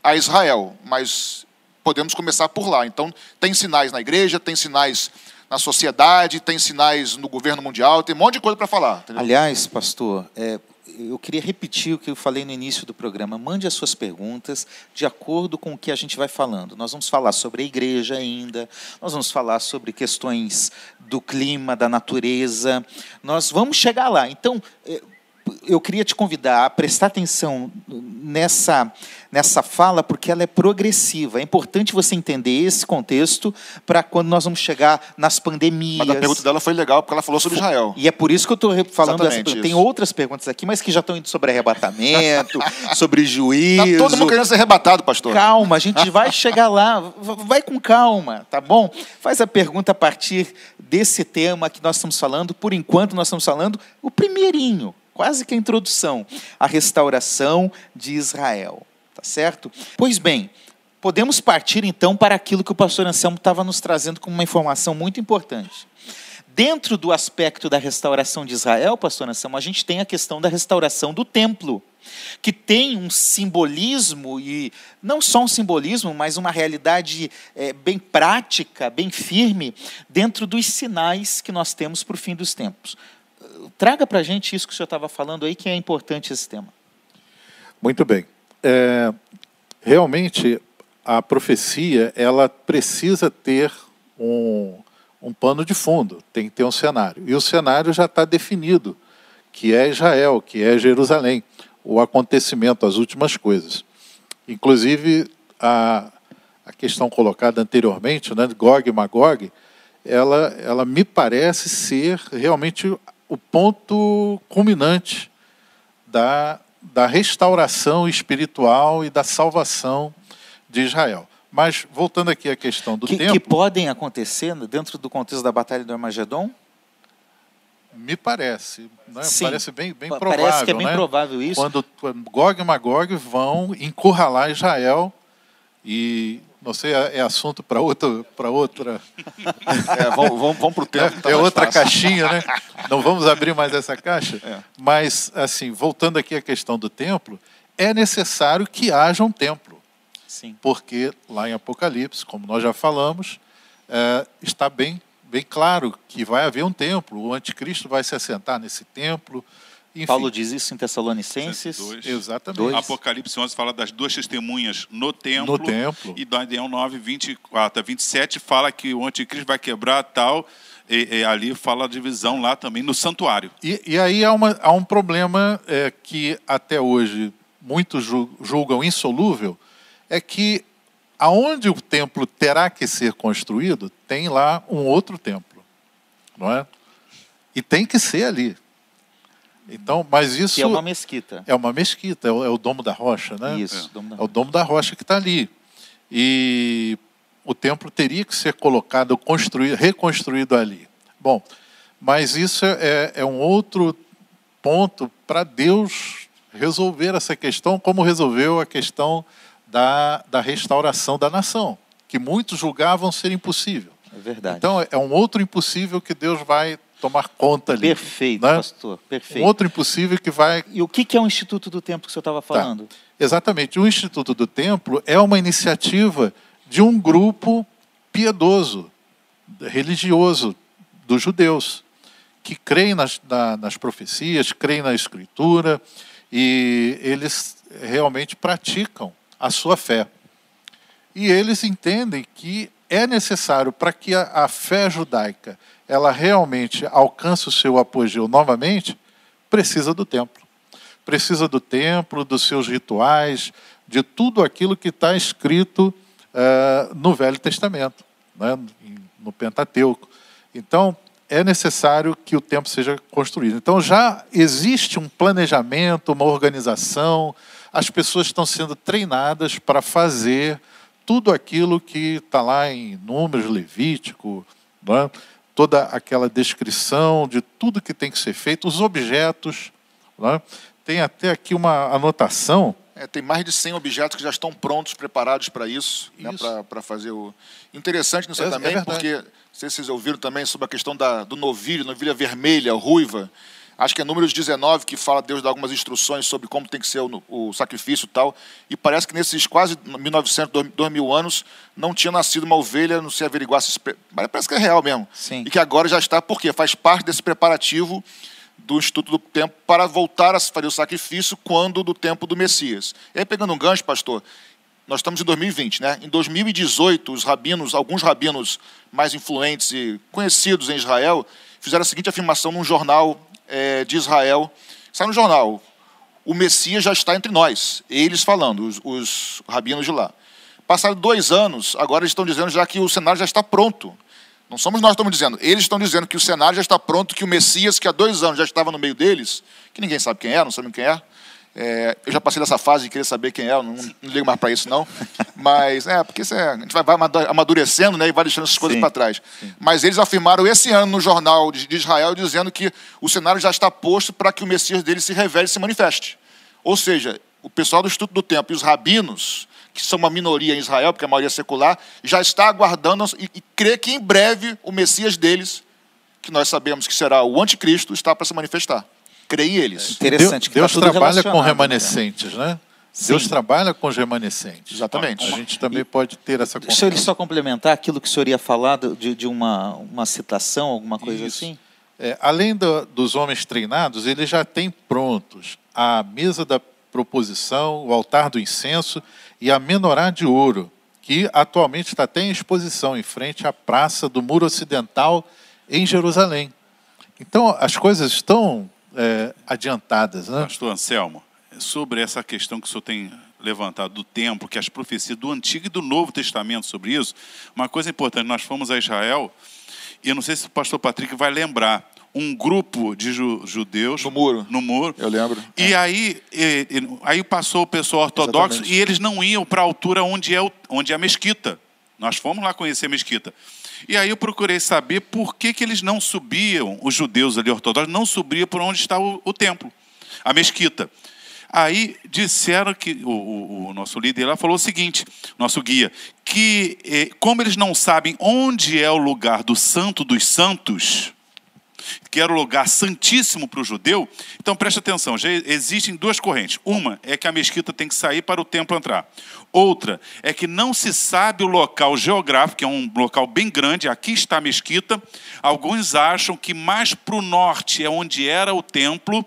Speaker 4: a Israel. Mas podemos começar por lá. Então, tem sinais na igreja, tem sinais na sociedade, tem sinais no governo mundial, tem um monte de coisa para falar.
Speaker 1: Entendeu? Aliás, pastor, é, eu queria repetir o que eu falei no início do programa. Mande as suas perguntas de acordo com o que a gente vai falando. Nós vamos falar sobre a igreja ainda, nós vamos falar sobre questões do clima, da natureza. Nós vamos chegar lá. Então, é, eu queria te convidar a prestar atenção nessa, nessa fala, porque ela é progressiva. É importante você entender esse contexto para quando nós vamos chegar nas pandemias. Mas
Speaker 4: a pergunta dela foi legal, porque ela falou sobre Israel.
Speaker 1: E é por isso que eu estou falando essa Tem outras perguntas aqui, mas que já estão indo sobre arrebatamento, sobre juízo. Tá
Speaker 4: todo mundo querendo ser arrebatado, pastor.
Speaker 1: Calma, a gente vai chegar lá. Vai com calma, tá bom? Faz a pergunta a partir desse tema que nós estamos falando. Por enquanto, nós estamos falando o primeirinho quase que a introdução, a restauração de Israel. Tá certo? Pois bem, podemos partir então para aquilo que o pastor Anselmo estava nos trazendo como uma informação muito importante. Dentro do aspecto da restauração de Israel, pastor Anselmo, a gente tem a questão da restauração do templo, que tem um simbolismo, e não só um simbolismo, mas uma realidade é, bem prática, bem firme, dentro dos sinais que nós temos para o fim dos tempos traga para a gente isso que o senhor estava falando aí, que é importante esse tema.
Speaker 2: Muito bem. É, realmente, a profecia ela precisa ter um, um pano de fundo, tem que ter um cenário. E o cenário já está definido, que é Israel, que é Jerusalém, o acontecimento, as últimas coisas. Inclusive, a, a questão colocada anteriormente, né, Gog e Magog, ela, ela me parece ser realmente o ponto culminante da, da restauração espiritual e da salvação de Israel. Mas, voltando aqui à questão do
Speaker 1: que,
Speaker 2: tempo...
Speaker 1: Que podem acontecer dentro do contexto da Batalha do Armagedon?
Speaker 2: Me parece. Né?
Speaker 1: Sim,
Speaker 2: parece bem, bem provável.
Speaker 1: Parece que é bem
Speaker 2: né?
Speaker 1: provável isso.
Speaker 2: Quando, quando Gog e Magog vão encurralar Israel e não sei, é, é assunto para outra, para outra.
Speaker 4: É, vamos, vamos, vamos para o tempo.
Speaker 2: É,
Speaker 4: tá
Speaker 2: é outra
Speaker 4: fácil.
Speaker 2: caixinha, né? Não vamos abrir mais essa caixa.
Speaker 4: É.
Speaker 2: Mas, assim, voltando aqui à questão do templo, é necessário que haja um templo.
Speaker 1: Sim.
Speaker 2: Porque lá em Apocalipse, como nós já falamos, é, está bem, bem claro que vai haver um templo. O anticristo vai se assentar nesse templo. Enfim,
Speaker 1: Paulo diz isso em Tessalonicenses.
Speaker 3: 102.
Speaker 2: Exatamente.
Speaker 1: Dois.
Speaker 3: Apocalipse 11 fala das duas testemunhas no templo.
Speaker 2: No templo.
Speaker 3: E Daniel 9, 24 a 27 fala que o anticristo vai quebrar tal. E, e ali fala a divisão lá também no santuário.
Speaker 2: E, e aí há, uma- há um problema é, que até hoje muitos ju- julgam insolúvel, é que aonde o templo terá que ser construído, tem lá um outro templo, não é? E tem que ser ali. Então, mas isso
Speaker 1: Que é uma mesquita.
Speaker 2: é uma mesquita, é o, é o domo da rocha, né?
Speaker 1: Isso, Domo da
Speaker 2: É o domo da rocha que está ali. E o templo teria que ser colocado, construído, reconstruído ali. Bom, mas isso é, é um outro ponto para Deus resolver essa questão, como resolveu a questão da, da restauração da nação, que muitos julgavam ser impossível.
Speaker 1: É verdade.
Speaker 2: Então, é um outro impossível que Deus vai tomar conta ali.
Speaker 1: perfeito,
Speaker 2: né?
Speaker 1: pastor.
Speaker 2: Um
Speaker 1: Perfeito.
Speaker 2: outro impossível que vai
Speaker 1: E o que é o Instituto do Tempo que o senhor estava falando?
Speaker 2: Exatamente. O Instituto do Templo é uma iniciativa de um grupo piedoso, religioso dos judeus, que creem nas, na- nas profecias, creem na Escritura e eles realmente praticam a sua fé. E eles entendem que é necessário para que a, a fé judaica ela realmente alcance o seu apogeu novamente, precisa do templo precisa do templo, dos seus rituais, de tudo aquilo que está escrito eh, no Velho Testamento, né, no Pentateuco. Então, é necessário que o templo seja construído. Então, já existe um planejamento, uma organização, as pessoas estão sendo treinadas para fazer tudo aquilo que está lá em Números, Levítico, né, toda aquela descrição de tudo que tem que ser feito, os objetos. né. Tem até aqui uma anotação.
Speaker 4: É, tem mais de 100 objetos que já estão prontos, preparados para isso, né,
Speaker 2: Isso.
Speaker 4: para fazer o. Interessante nisso
Speaker 2: É- é
Speaker 4: também,
Speaker 2: verdade.
Speaker 4: porque não sei se vocês ouviram também sobre a questão da, do novilho, novilha vermelha, ruiva. Acho que é Números 19 que fala, Deus dá algumas instruções sobre como tem que ser o, o sacrifício e tal. E parece que nesses quase 1900, 2000 anos, não tinha nascido uma ovelha, não se averiguasse. Mas Parece que é real mesmo.
Speaker 1: Sim.
Speaker 4: E que agora já está, porque faz parte desse preparativo do Instituto do Tempo para voltar a fazer o sacrifício quando do tempo do Messias. E aí, pegando um gancho, pastor, nós estamos em 2020, né? Em 2018, os rabinos, alguns rabinos mais influentes e conhecidos em Israel, fizeram a seguinte afirmação num jornal eh, de Israel. Sai no jornal, o Messias já está entre nós. Eles falando, os, os rabinos de lá. Passaram dois anos, agora eles estão dizendo já que o cenário já está pronto. Não somos nós que estamos dizendo. Eles estão dizendo que o cenário já está pronto, que o Messias, que há dois anos já estava no meio deles, que ninguém sabe quem é, não sabem quem é. É, eu já passei dessa fase de querer saber quem é, eu não, não ligo mais para isso, não. Mas, é, porque é, a gente vai, vai amadu- amadurecendo né, e vai deixando essas coisas
Speaker 1: Sim,
Speaker 4: para trás. Mas eles afirmaram esse ano no jornal de, de Israel, dizendo que o cenário já está posto para que o Messias deles se revele e se manifeste. Ou seja, o pessoal do Instituto do Tempo e os rabinos, que são uma minoria em Israel, porque a maioria é secular, já está aguardando e, e crê que em breve o Messias deles, que nós sabemos que será o anticristo, está para se manifestar. Creem eles.
Speaker 1: Interessante. que
Speaker 2: Deus
Speaker 1: tá tudo
Speaker 2: trabalha com
Speaker 1: né?
Speaker 2: remanescentes, né? Deus
Speaker 1: Sim.
Speaker 2: trabalha com os remanescentes.
Speaker 4: Exatamente.
Speaker 2: A gente também pode ter essa
Speaker 1: Deixa eu só complementar aquilo que o senhor ia falar de, de uma, uma citação, alguma coisa
Speaker 2: Isso.
Speaker 1: assim.
Speaker 2: É, além do- dos homens treinados, eles já têm prontos a mesa da proposição, o altar do incenso e a menorá de ouro, que atualmente está até em exposição em frente à praça do Muro Ocidental em Jerusalém. Então, as coisas estão é, adiantadas. Né?
Speaker 3: Pastor Anselmo, sobre essa questão que o senhor tem levantado do templo, que as profecias do Antigo e do Novo Testamento sobre isso, uma coisa importante, nós fomos a Israel, e eu não sei se o pastor Patrick vai lembrar, um grupo de ju- judeus
Speaker 4: No muro.
Speaker 3: no muro.
Speaker 4: Eu lembro.
Speaker 3: E aí, e- e- aí passou o pessoal ortodoxo
Speaker 4: Exatamente.
Speaker 3: e eles não iam para a altura onde é, o- onde é a mesquita. Nós fomos lá conhecer a mesquita. E aí eu procurei saber por que, que eles não subiam, os judeus ali ortodoxos, não subiam por onde está o, o templo, a mesquita. Aí disseram que o, o, o, nosso líder lá falou o seguinte, nosso guia, que eh, como eles não sabem onde é o lugar do Santo dos Santos, que era o lugar santíssimo para o judeu, então preste atenção, já existem duas correntes. Uma é que a mesquita tem que sair para o templo entrar. Outra é que não se sabe o local geográfico, é um local bem grande, aqui está a mesquita. Alguns acham que mais para o norte é onde era o templo,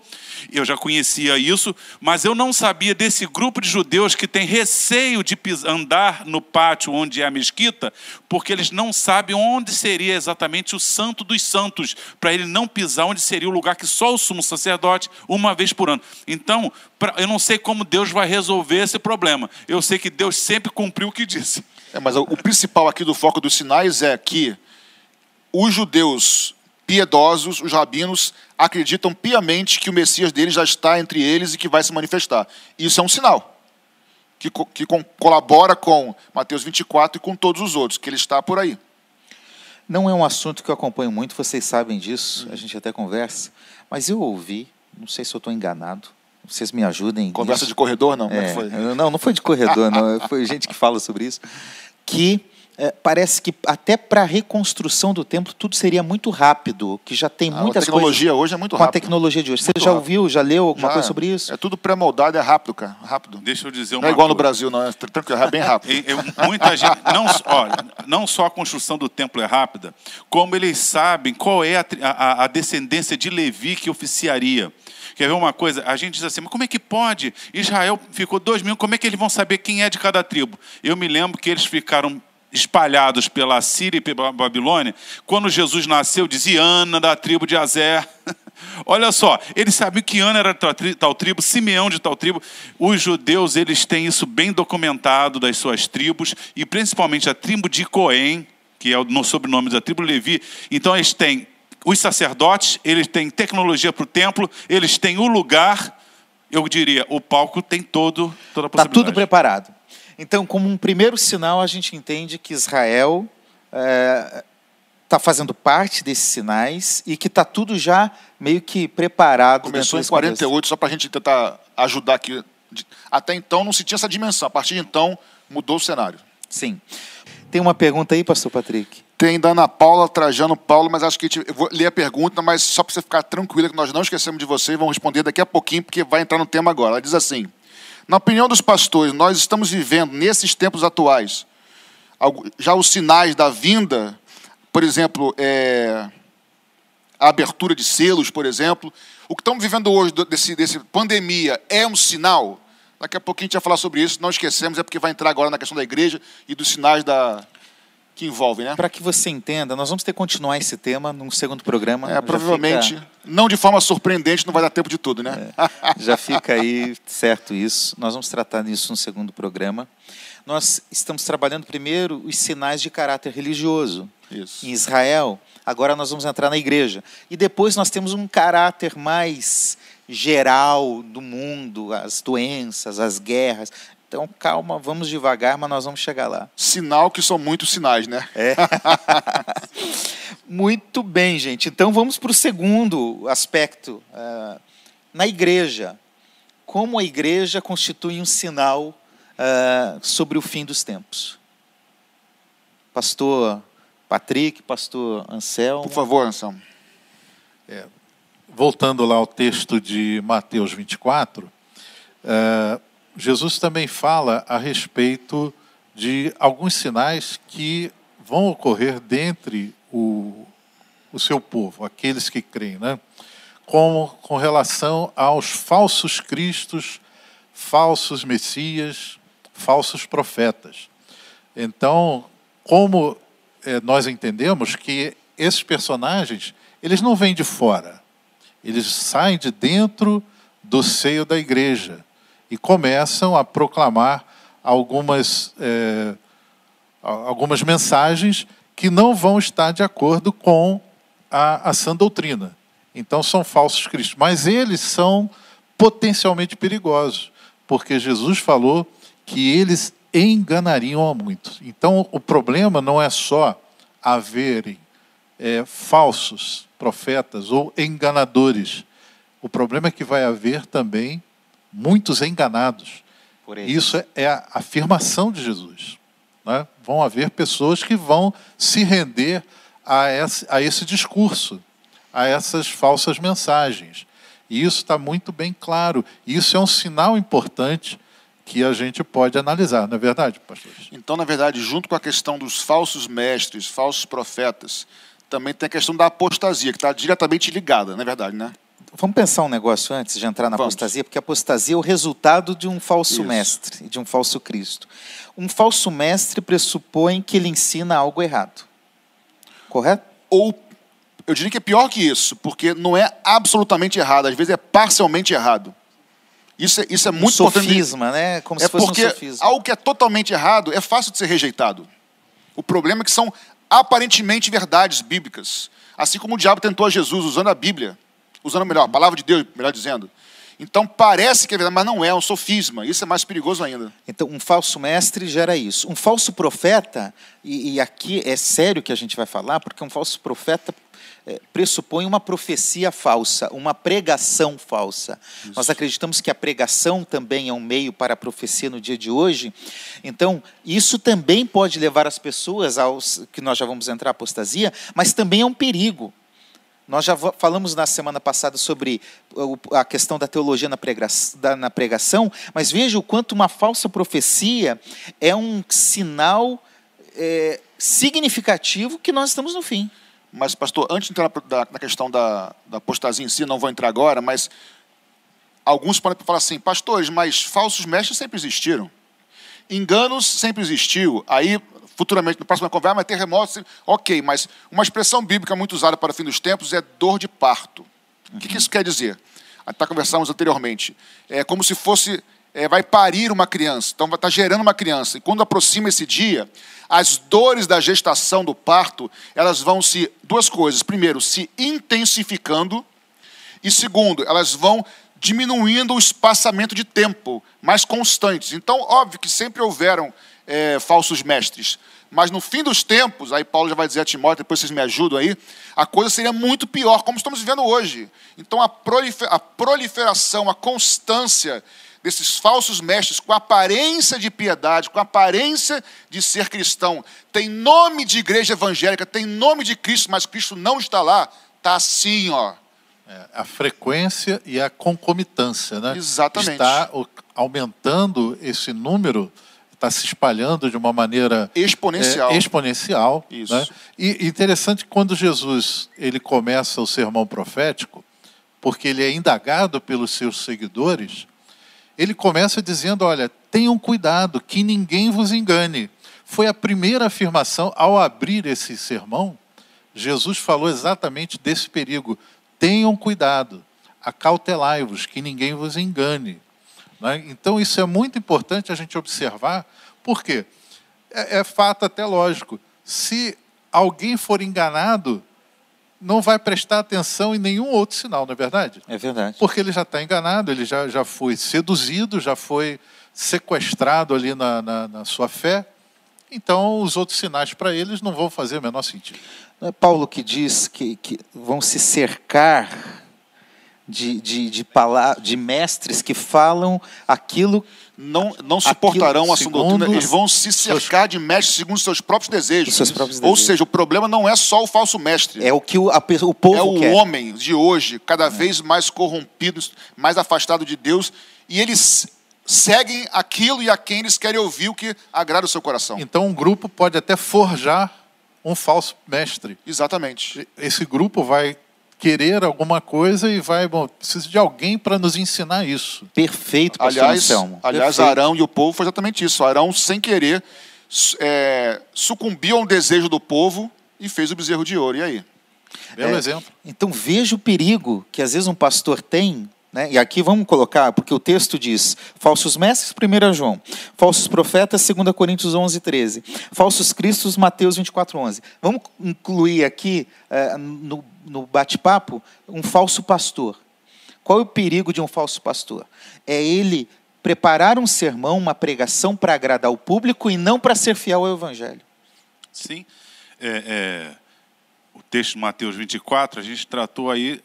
Speaker 3: eu já conhecia isso, mas eu não sabia desse grupo de judeus que tem receio de andar no pátio onde é a mesquita, porque eles não sabem onde seria exatamente o santo dos santos, para ele não pisar onde seria o lugar que só o sumo sacerdote, uma vez por ano. Então, eu não sei como Deus vai resolver esse problema. Eu sei que Deus sempre cumpriu o que disse.
Speaker 4: É, mas o principal aqui do foco dos sinais é que os judeus piedosos, os rabinos, acreditam piamente que o Messias deles já está entre eles e que vai se manifestar. Isso é um sinal que, que colabora com Mateus 24 e com todos os outros, que ele está por aí.
Speaker 1: Não é um assunto que eu acompanho muito, vocês sabem disso, a gente até conversa, mas eu ouvi, não sei se eu estou enganado, vocês me ajudem.
Speaker 4: Conversa de corredor, não?
Speaker 1: É, foi? Não, não foi de corredor, não. Foi gente que fala sobre isso. Que é, parece que até para a reconstrução do templo tudo seria muito rápido, que já tem muitas
Speaker 4: coisas. A tecnologia
Speaker 1: coisas,
Speaker 4: hoje é muito rápida.
Speaker 1: Com a tecnologia de hoje. Você já ouviu, já leu alguma já, coisa sobre isso?
Speaker 4: É tudo pré-moldado, é rápido, cara. Rápido.
Speaker 3: Deixa eu dizer
Speaker 4: uma
Speaker 3: Não
Speaker 4: é igual coisa. no Brasil, não. É tranquilo, é bem rápido.
Speaker 3: É, muita gente, não, olha, não só a construção do templo é rápida, como eles sabem qual é a, a, a descendência de Levi que oficiaria. Quer ver uma coisa? A gente diz assim, mas como é que pode? Israel ficou dois mil, como é que eles vão saber quem é de cada tribo? Eu me lembro que eles ficaram espalhados pela Síria e pela Babilônia, quando Jesus nasceu, dizia Ana da tribo de Azer. Olha só, eles sabiam que Ana era de tal tribo, Simeão de tal tribo. Os judeus, eles têm isso bem documentado das suas tribos, e principalmente a tribo de Coém, que é o sobrenome da tribo Levi. Então eles têm os sacerdotes, eles têm tecnologia para o templo, eles têm o lugar, eu diria, o palco tem todo, toda a possibilidade.
Speaker 1: Está tudo preparado. Então, como um primeiro sinal, a gente entende que Israel está é, tá fazendo parte desses sinais e que está tudo já meio que preparado.
Speaker 4: Começou em 48, contexto. só para a gente tentar ajudar aqui. Até então não se tinha essa dimensão. A partir de então mudou o cenário.
Speaker 1: Sim. Tem uma pergunta aí, pastor Patrick?
Speaker 4: Tem da Ana Paula Trajano Paulo, mas acho que eu vou ler a pergunta, mas só para você ficar tranquila que nós não esquecemos de você e vamos responder daqui a pouquinho, porque vai entrar no tema agora. Ela diz assim: na opinião dos pastores, nós estamos vivendo nesses tempos atuais já os sinais da vinda, por exemplo, é, a abertura de selos, por exemplo. O que estamos vivendo hoje desse, desse pandemia é um sinal. Daqui a pouquinho a gente vai falar sobre isso. Não esquecemos, é porque vai entrar agora na questão da igreja e dos sinais da, que envolve, né?
Speaker 1: Para que você entenda, nós vamos ter que continuar esse tema num segundo programa.
Speaker 4: É, provavelmente, fica... não de forma surpreendente, não vai dar tempo de tudo, né?
Speaker 1: É, já fica aí certo isso. Nós vamos tratar disso no segundo programa. Nós estamos trabalhando primeiro os sinais de caráter religioso.
Speaker 4: Isso.
Speaker 1: Em Israel, agora nós vamos entrar na igreja. E depois nós temos um caráter mais geral do mundo, as doenças, as guerras. Então, calma, vamos devagar, mas nós vamos chegar lá.
Speaker 4: Sinal que são muitos sinais, né?
Speaker 1: É. Muito bem, gente. Então, vamos para o segundo aspecto. Uh, na igreja, como a igreja constitui um sinal uh, sobre o fim dos tempos? Pastor Patrick, pastor Anselmo.
Speaker 4: Por favor, Anselmo.
Speaker 2: É, voltando lá ao texto de Mateus 24, uh, Jesus também fala a respeito de alguns sinais que vão ocorrer dentre o, o seu povo, aqueles que creem, né? com, com relação aos falsos cristos, falsos messias, falsos profetas. Então, como é, nós entendemos que esses personagens, eles não vêm de fora, eles saem de dentro do seio da igreja e começam a proclamar algumas, é, algumas mensagens que não vão estar de acordo com a, a sã doutrina. Então são falsos cristos. Mas eles são potencialmente perigosos, porque Jesus falou que eles enganariam a muitos. Então o problema não é só haverem é, falsos profetas ou enganadores. O problema é que vai haver também muitos enganados. Isso é- é a afirmação de Jesus. né? Vão haver pessoas que vão se render a esse, a esse discurso, a essas falsas mensagens. E isso está muito bem claro. Isso é um sinal importante que a gente pode analisar, não é verdade, pastor?
Speaker 4: Então, na verdade, junto com a questão dos falsos mestres, falsos profetas, também tem a questão da apostasia, que está diretamente ligada, na verdade, né?
Speaker 1: Vamos pensar um negócio antes de entrar na
Speaker 4: Vamos.
Speaker 1: apostasia, porque a apostasia é o resultado de um falso
Speaker 4: Isso.
Speaker 1: mestre, de um falso Cristo. Um falso mestre pressupõe que ele ensina algo errado. Correto?
Speaker 4: Ou, eu diria que é pior que isso, porque não é absolutamente errado, às vezes é parcialmente errado. Isso é, isso é muito
Speaker 1: um
Speaker 4: importante.
Speaker 1: sofisma, né? Como
Speaker 4: É
Speaker 1: se fosse
Speaker 4: porque
Speaker 1: um sofisma.
Speaker 4: algo que é totalmente errado é fácil de ser rejeitado. O problema é que são aparentemente verdades bíblicas. Assim como o diabo tentou a Jesus usando a Bíblia, usando melhor, a palavra de Deus, melhor dizendo. Então parece que é verdade, mas não é, é um sofisma. Isso é mais perigoso ainda.
Speaker 1: Então, um falso mestre gera isso. Um falso profeta, e, e aqui é sério que a gente vai falar, porque um falso profeta eh, pressupõe uma profecia falsa, uma pregação falsa. Nós acreditamos que a pregação também é um meio para a profecia no dia de hoje. Então, isso também pode levar as pessoas aos que nós já vamos entrar apostasia, mas também é um perigo. Nós já falamos na semana passada sobre a questão da teologia na pregação, mas veja o quanto uma falsa profecia é um sinal é, significativo que nós estamos no fim.
Speaker 4: Mas, pastor, antes de entrar na questão da, da apostasia em si, não vou entrar agora, mas alguns podem falar assim, pastores, mas falsos mestres sempre existiram. Enganos sempre existiu. Aí, futuramente, no próximo conversa, mas terremotos. sempre- Ok, mas uma expressão bíblica muito usada para o fim dos tempos é dor de parto. O que, que isso quer dizer? Até conversamos anteriormente. É como se fosse. é, vai parir uma criança, então vai estar gerando uma criança. E quando aproxima esse dia, as dores da gestação do parto, elas vão se. Duas coisas. Primeiro, se intensificando. E segundo, elas vão diminuindo o espaçamento de tempo, mais constantes. Então, óbvio que sempre houveram é, falsos mestres. Mas no fim dos tempos, aí Paulo já vai dizer a Timóteo, depois vocês me ajudam aí, a coisa seria muito pior, como estamos vivendo hoje. Então, a, prolife- a proliferação, a constância desses falsos mestres com aparência de piedade, com aparência de ser cristão, tem nome de igreja evangélica, tem nome de Cristo, mas Cristo não está lá, está assim, ó.
Speaker 2: É, a frequência e a concomitância, né?
Speaker 4: Exatamente.
Speaker 2: Está aumentando esse número, está se espalhando de uma maneira
Speaker 4: Exponencial.
Speaker 2: é, exponencial.
Speaker 4: Isso.
Speaker 2: né? E interessante quando Jesus ele começa o sermão profético, porque ele é indagado pelos seus seguidores, ele começa dizendo: olha, tenham cuidado, que ninguém vos engane. Foi a primeira afirmação ao abrir esse sermão. Jesus falou exatamente desse perigo. Tenham cuidado, acautelai-vos, que ninguém vos engane. Né? Então, isso é muito importante a gente observar, porque é, é fato até lógico. Se alguém for enganado, não vai prestar atenção em nenhum outro sinal, não é verdade?
Speaker 1: É verdade.
Speaker 2: Porque ele já está enganado, ele já, já foi seduzido, já foi sequestrado ali na, na, na sua fé. Então, os outros sinais para eles não vão fazer o menor sentido.
Speaker 1: Não é Paulo que diz que, que vão se cercar de, de, de, pala- de mestres que falam aquilo
Speaker 4: não, não suportarão a sua doutrina, eles vão se
Speaker 2: seus-
Speaker 4: cercar de mestres segundo seus próprios desejos.
Speaker 1: Os seus próprios
Speaker 4: Ou
Speaker 1: desejos.
Speaker 4: seja, o problema não é só o falso mestre.
Speaker 1: é o que o, a o povo
Speaker 4: É o
Speaker 1: quer.
Speaker 4: homem de hoje, cada vez mais corrompido, mais afastado de Deus, e eles seguem aquilo e a quem eles querem ouvir o que agrada o seu coração.
Speaker 2: Então, um grupo pode até forjar um falso mestre.
Speaker 4: Exatamente.
Speaker 2: Esse grupo vai querer alguma coisa e vai, bom, preciso de alguém para nos ensinar isso.
Speaker 1: Perfeito, pastor
Speaker 4: Aliás,
Speaker 1: Anselmo.
Speaker 4: aliás
Speaker 1: Perfeito.
Speaker 4: Arão e o povo foi exatamente isso. Arão, sem querer, é, sucumbiu a um desejo do povo e fez o bezerro de ouro. E aí?
Speaker 2: Belo
Speaker 1: É.
Speaker 2: exemplo.
Speaker 1: Então veja o perigo que às vezes um pastor tem, né? e aqui vamos colocar, porque o texto diz, falsos mestres, 1 João, falsos profetas, 2 Coríntios 11, 13, falsos cristos, Mateus 24, 11. Vamos incluir aqui, eh, no, no bate-papo, um falso pastor. Qual é o perigo de um falso pastor? É ele preparar um sermão, uma pregação para agradar o público e não para ser fiel ao evangelho.
Speaker 3: Sim. É, é, o texto de Mateus 24, a gente tratou aí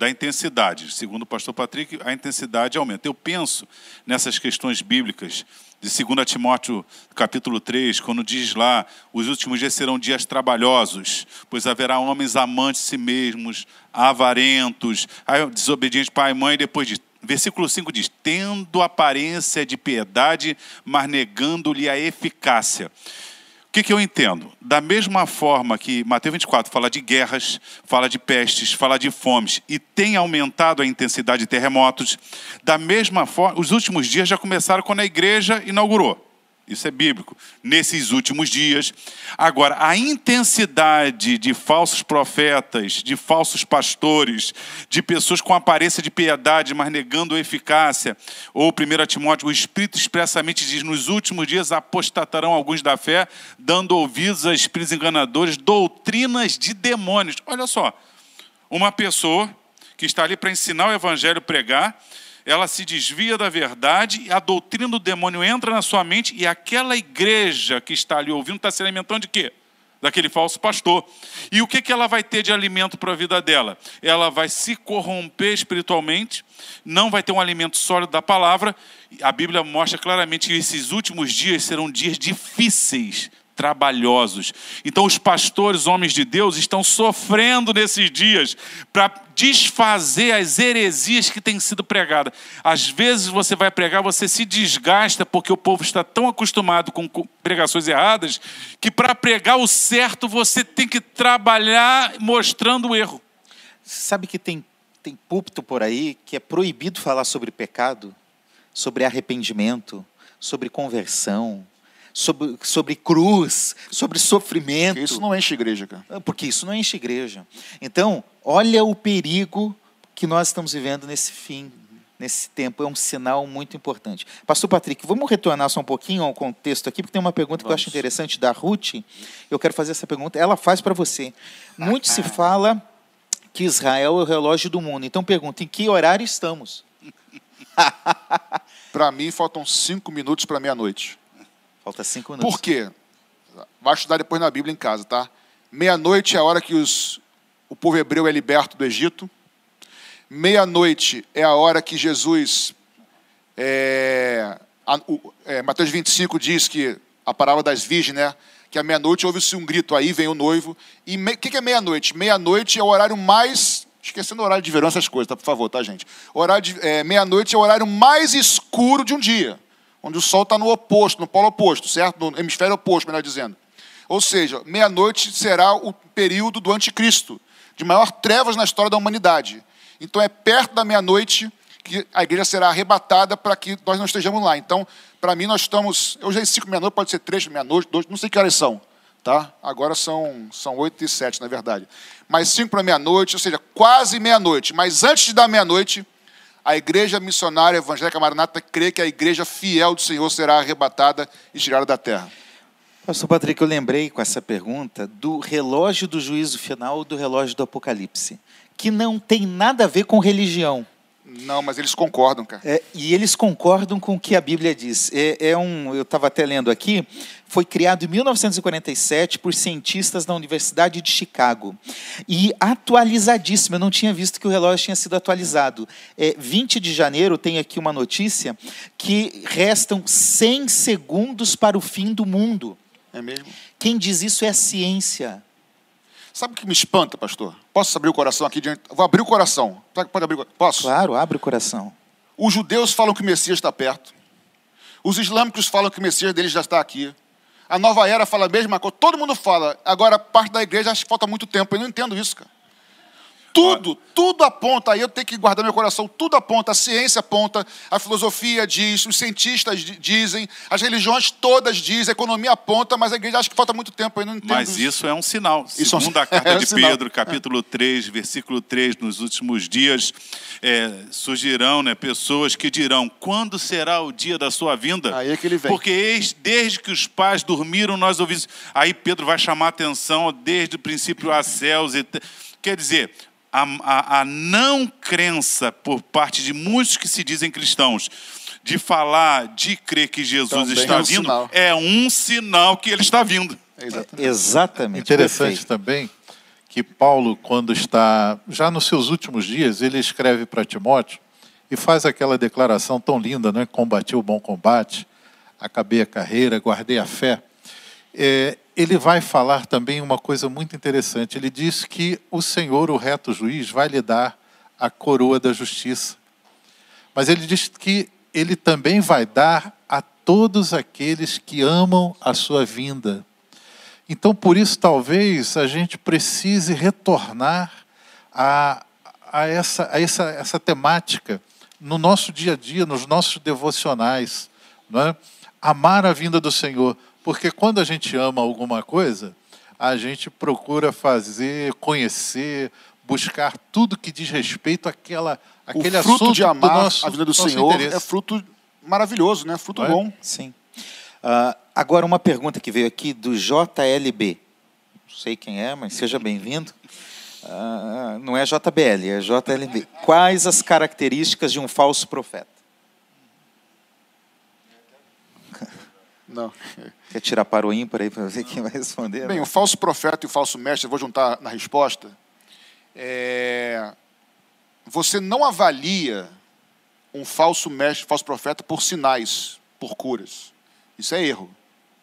Speaker 3: da intensidade. Segundo o pastor Patrick, a intensidade aumenta. Eu penso nessas questões bíblicas de 2 Timóteo capítulo 3, quando diz lá, os últimos dias serão dias trabalhosos, pois haverá homens amantes de si mesmos, avarentos, desobedientes pai e mãe, depois de Versículo 5 diz: tendo aparência de piedade, mas negando-lhe a eficácia. O que, que, eu entendo? Da mesma forma que Mateus 24 fala de guerras, fala de pestes, fala de fomes e tem aumentado a intensidade de terremotos, da mesma forma, os últimos dias já começaram quando a igreja inaugurou. Isso é bíblico. Nesses últimos dias. Agora, a intensidade de falsos profetas, de falsos pastores, de pessoas com aparência de piedade, mas negando a eficácia. Ou 1 Timóteo, o Espírito expressamente diz: nos últimos dias apostatarão alguns da fé, dando ouvidos a espíritos enganadores, doutrinas de demônios. Olha só, uma pessoa que está ali para ensinar o evangelho, pregar, ela se desvia da verdade, a doutrina do demônio entra na sua mente e aquela igreja que está ali ouvindo está se alimentando de quê? Daquele falso pastor. E o que, que ela vai ter de alimento para a vida dela? Ela vai se corromper espiritualmente, não vai ter um alimento sólido da palavra. A Bíblia mostra claramente que esses últimos dias serão dias difíceis trabalhosos. Então, os pastores, homens de Deus, estão sofrendo nesses dias para desfazer as heresias que têm sido pregadas. Às vezes você vai pregar, você se desgasta porque o povo está tão acostumado com pregações erradas que para pregar o certo você tem que trabalhar mostrando o erro.
Speaker 1: Sabe que tem, tem púlpito por aí que é proibido falar sobre pecado, sobre arrependimento, sobre conversão, sobre, sobre cruz, sobre sofrimento. Porque
Speaker 4: isso não enche igreja, cara.
Speaker 1: Ah, porque isso não enche igreja. Então, olha o perigo que nós estamos vivendo nesse fim, nesse tempo. É um sinal muito importante. Pastor Patrick, vamos retornar só um pouquinho ao contexto aqui, porque tem uma pergunta vamos. que eu acho interessante da Ruth. Eu quero fazer essa pergunta. Ela faz para você. Muito se fala que Israel é o relógio do mundo. Então pergunta, em que horário estamos?
Speaker 4: para mim, faltam cinco minutos para meia-noite.
Speaker 1: Falta cinco minutos.
Speaker 4: Por quê? Vai estudar depois na Bíblia em casa, tá? Meia-noite é a hora que os, o povo hebreu é liberto do Egito. Meia-noite é a hora que Jesus. É, a, o, é, Mateus 25 diz que a palavra das virgens, né? Que à meia-noite ouve-se um grito, aí vem o noivo. E o que, que é meia-noite? Meia-noite é o horário mais. Esquecendo o horário de verão, essas coisas, tá? Por favor, tá, gente? Horário é, meia-noite é o horário mais escuro de um dia onde o Sol está no oposto, no polo oposto, certo? No hemisfério oposto, melhor dizendo. Ou seja, meia-noite será o período do anticristo, de maior trevas na história da humanidade. Então é perto da meia-noite que a igreja será arrebatada para que nós não estejamos lá. Então, para mim, nós estamos. Eu já cinco meia-noite, pode ser três meia-noite, dois, não sei que horas são. Tá? Agora são, são oito e sete, na verdade. Mas cinco para meia-noite, ou seja, quase meia-noite. Mas antes de dar meia-noite, a igreja missionária evangélica Maranata crê que a igreja fiel do Senhor será arrebatada e tirada da terra.
Speaker 1: Pastor Patrick, eu lembrei com essa pergunta do relógio do juízo final do relógio do Apocalipse, que não tem nada a ver com religião.
Speaker 4: Não, mas eles concordam, cara.
Speaker 1: É, e eles concordam com o que a Bíblia diz. É, é um, eu estava até lendo aqui, foi criado em 1947 por cientistas da Universidade de Chicago. E atualizadíssimo, eu não tinha visto que o relógio tinha sido atualizado. É, 20 de janeiro, tem aqui uma notícia, que restam 100 segundos para o fim do mundo.
Speaker 4: É mesmo?
Speaker 1: Quem diz isso é a ciência.
Speaker 4: Sabe o que me espanta, pastor? Posso abrir o coração aqui diante? Vou abrir o coração. Pode abrir? Posso?
Speaker 1: Claro, abre o coração.
Speaker 4: Os judeus falam que o Messias está perto. Os islâmicos falam que o Messias deles já está aqui. A nova era fala a mesma coisa. Todo mundo fala. Agora, parte da igreja acha que falta muito tempo. Eu não entendo isso, cara. Tudo, tudo aponta, aí eu tenho que guardar meu coração, tudo aponta, a ciência aponta, a filosofia diz, os cientistas dizem, as religiões todas dizem, a economia aponta, mas a igreja acha que falta muito tempo, eu não entendo
Speaker 3: Mas isso, é um sinal. Isso Segundo é um, a carta é um de sinal. Pedro, capítulo é. 3, versículo 3, nos últimos dias é, surgirão né, pessoas que dirão, quando será o dia da sua vinda?
Speaker 4: Aí é que ele vem.
Speaker 3: Porque eis, desde que os pais dormiram, nós ouvimos... Aí Pedro vai chamar a atenção, desde o princípio a céus... E... Quer dizer, a, a, a não crença por parte de muitos que se dizem cristãos de falar, de crer que Jesus Também está é um vindo, sinal. é um sinal que ele está vindo.
Speaker 1: É exatamente. exatamente.
Speaker 2: Interessante Perfeito. também que Paulo, quando está já nos seus últimos dias, ele escreve para Timóteo e faz aquela declaração tão linda, né? Combati o bom combate, acabei a carreira, guardei a fé. É, ele vai falar também uma coisa muito interessante. Ele diz que o Senhor, o reto juiz, vai lhe dar a coroa da justiça. Mas ele diz que ele também vai dar a todos aqueles que amam a sua vinda. Então, por isso, talvez a gente precise retornar a, a, essa, a essa, essa temática no nosso dia a dia, nos nossos devocionais. Não é? Amar a vinda do Senhor. Porque quando a gente ama alguma coisa, a gente procura fazer, conhecer, buscar tudo que diz respeito àquela, àquele
Speaker 4: o fruto
Speaker 2: assunto
Speaker 4: de amar
Speaker 2: nosso,
Speaker 4: a vida do Senhor
Speaker 2: interesse.
Speaker 4: é fruto maravilhoso, né? Fruto
Speaker 2: Não é?
Speaker 4: bom.
Speaker 1: Sim. Ah, agora, uma pergunta que veio aqui do JLB. Não sei quem é, mas seja bem-vindo. Ah, não é JBL, é JLB. Quais as características de um falso profeta?
Speaker 4: Não.
Speaker 1: Quer tirar para o ímpar aí para ver quem vai responder?
Speaker 4: Bem, o falso profeta e o falso mestre, eu vou juntar na resposta. É, Você não avalia um falso mestre, falso profeta por sinais, por curas. Isso é erro,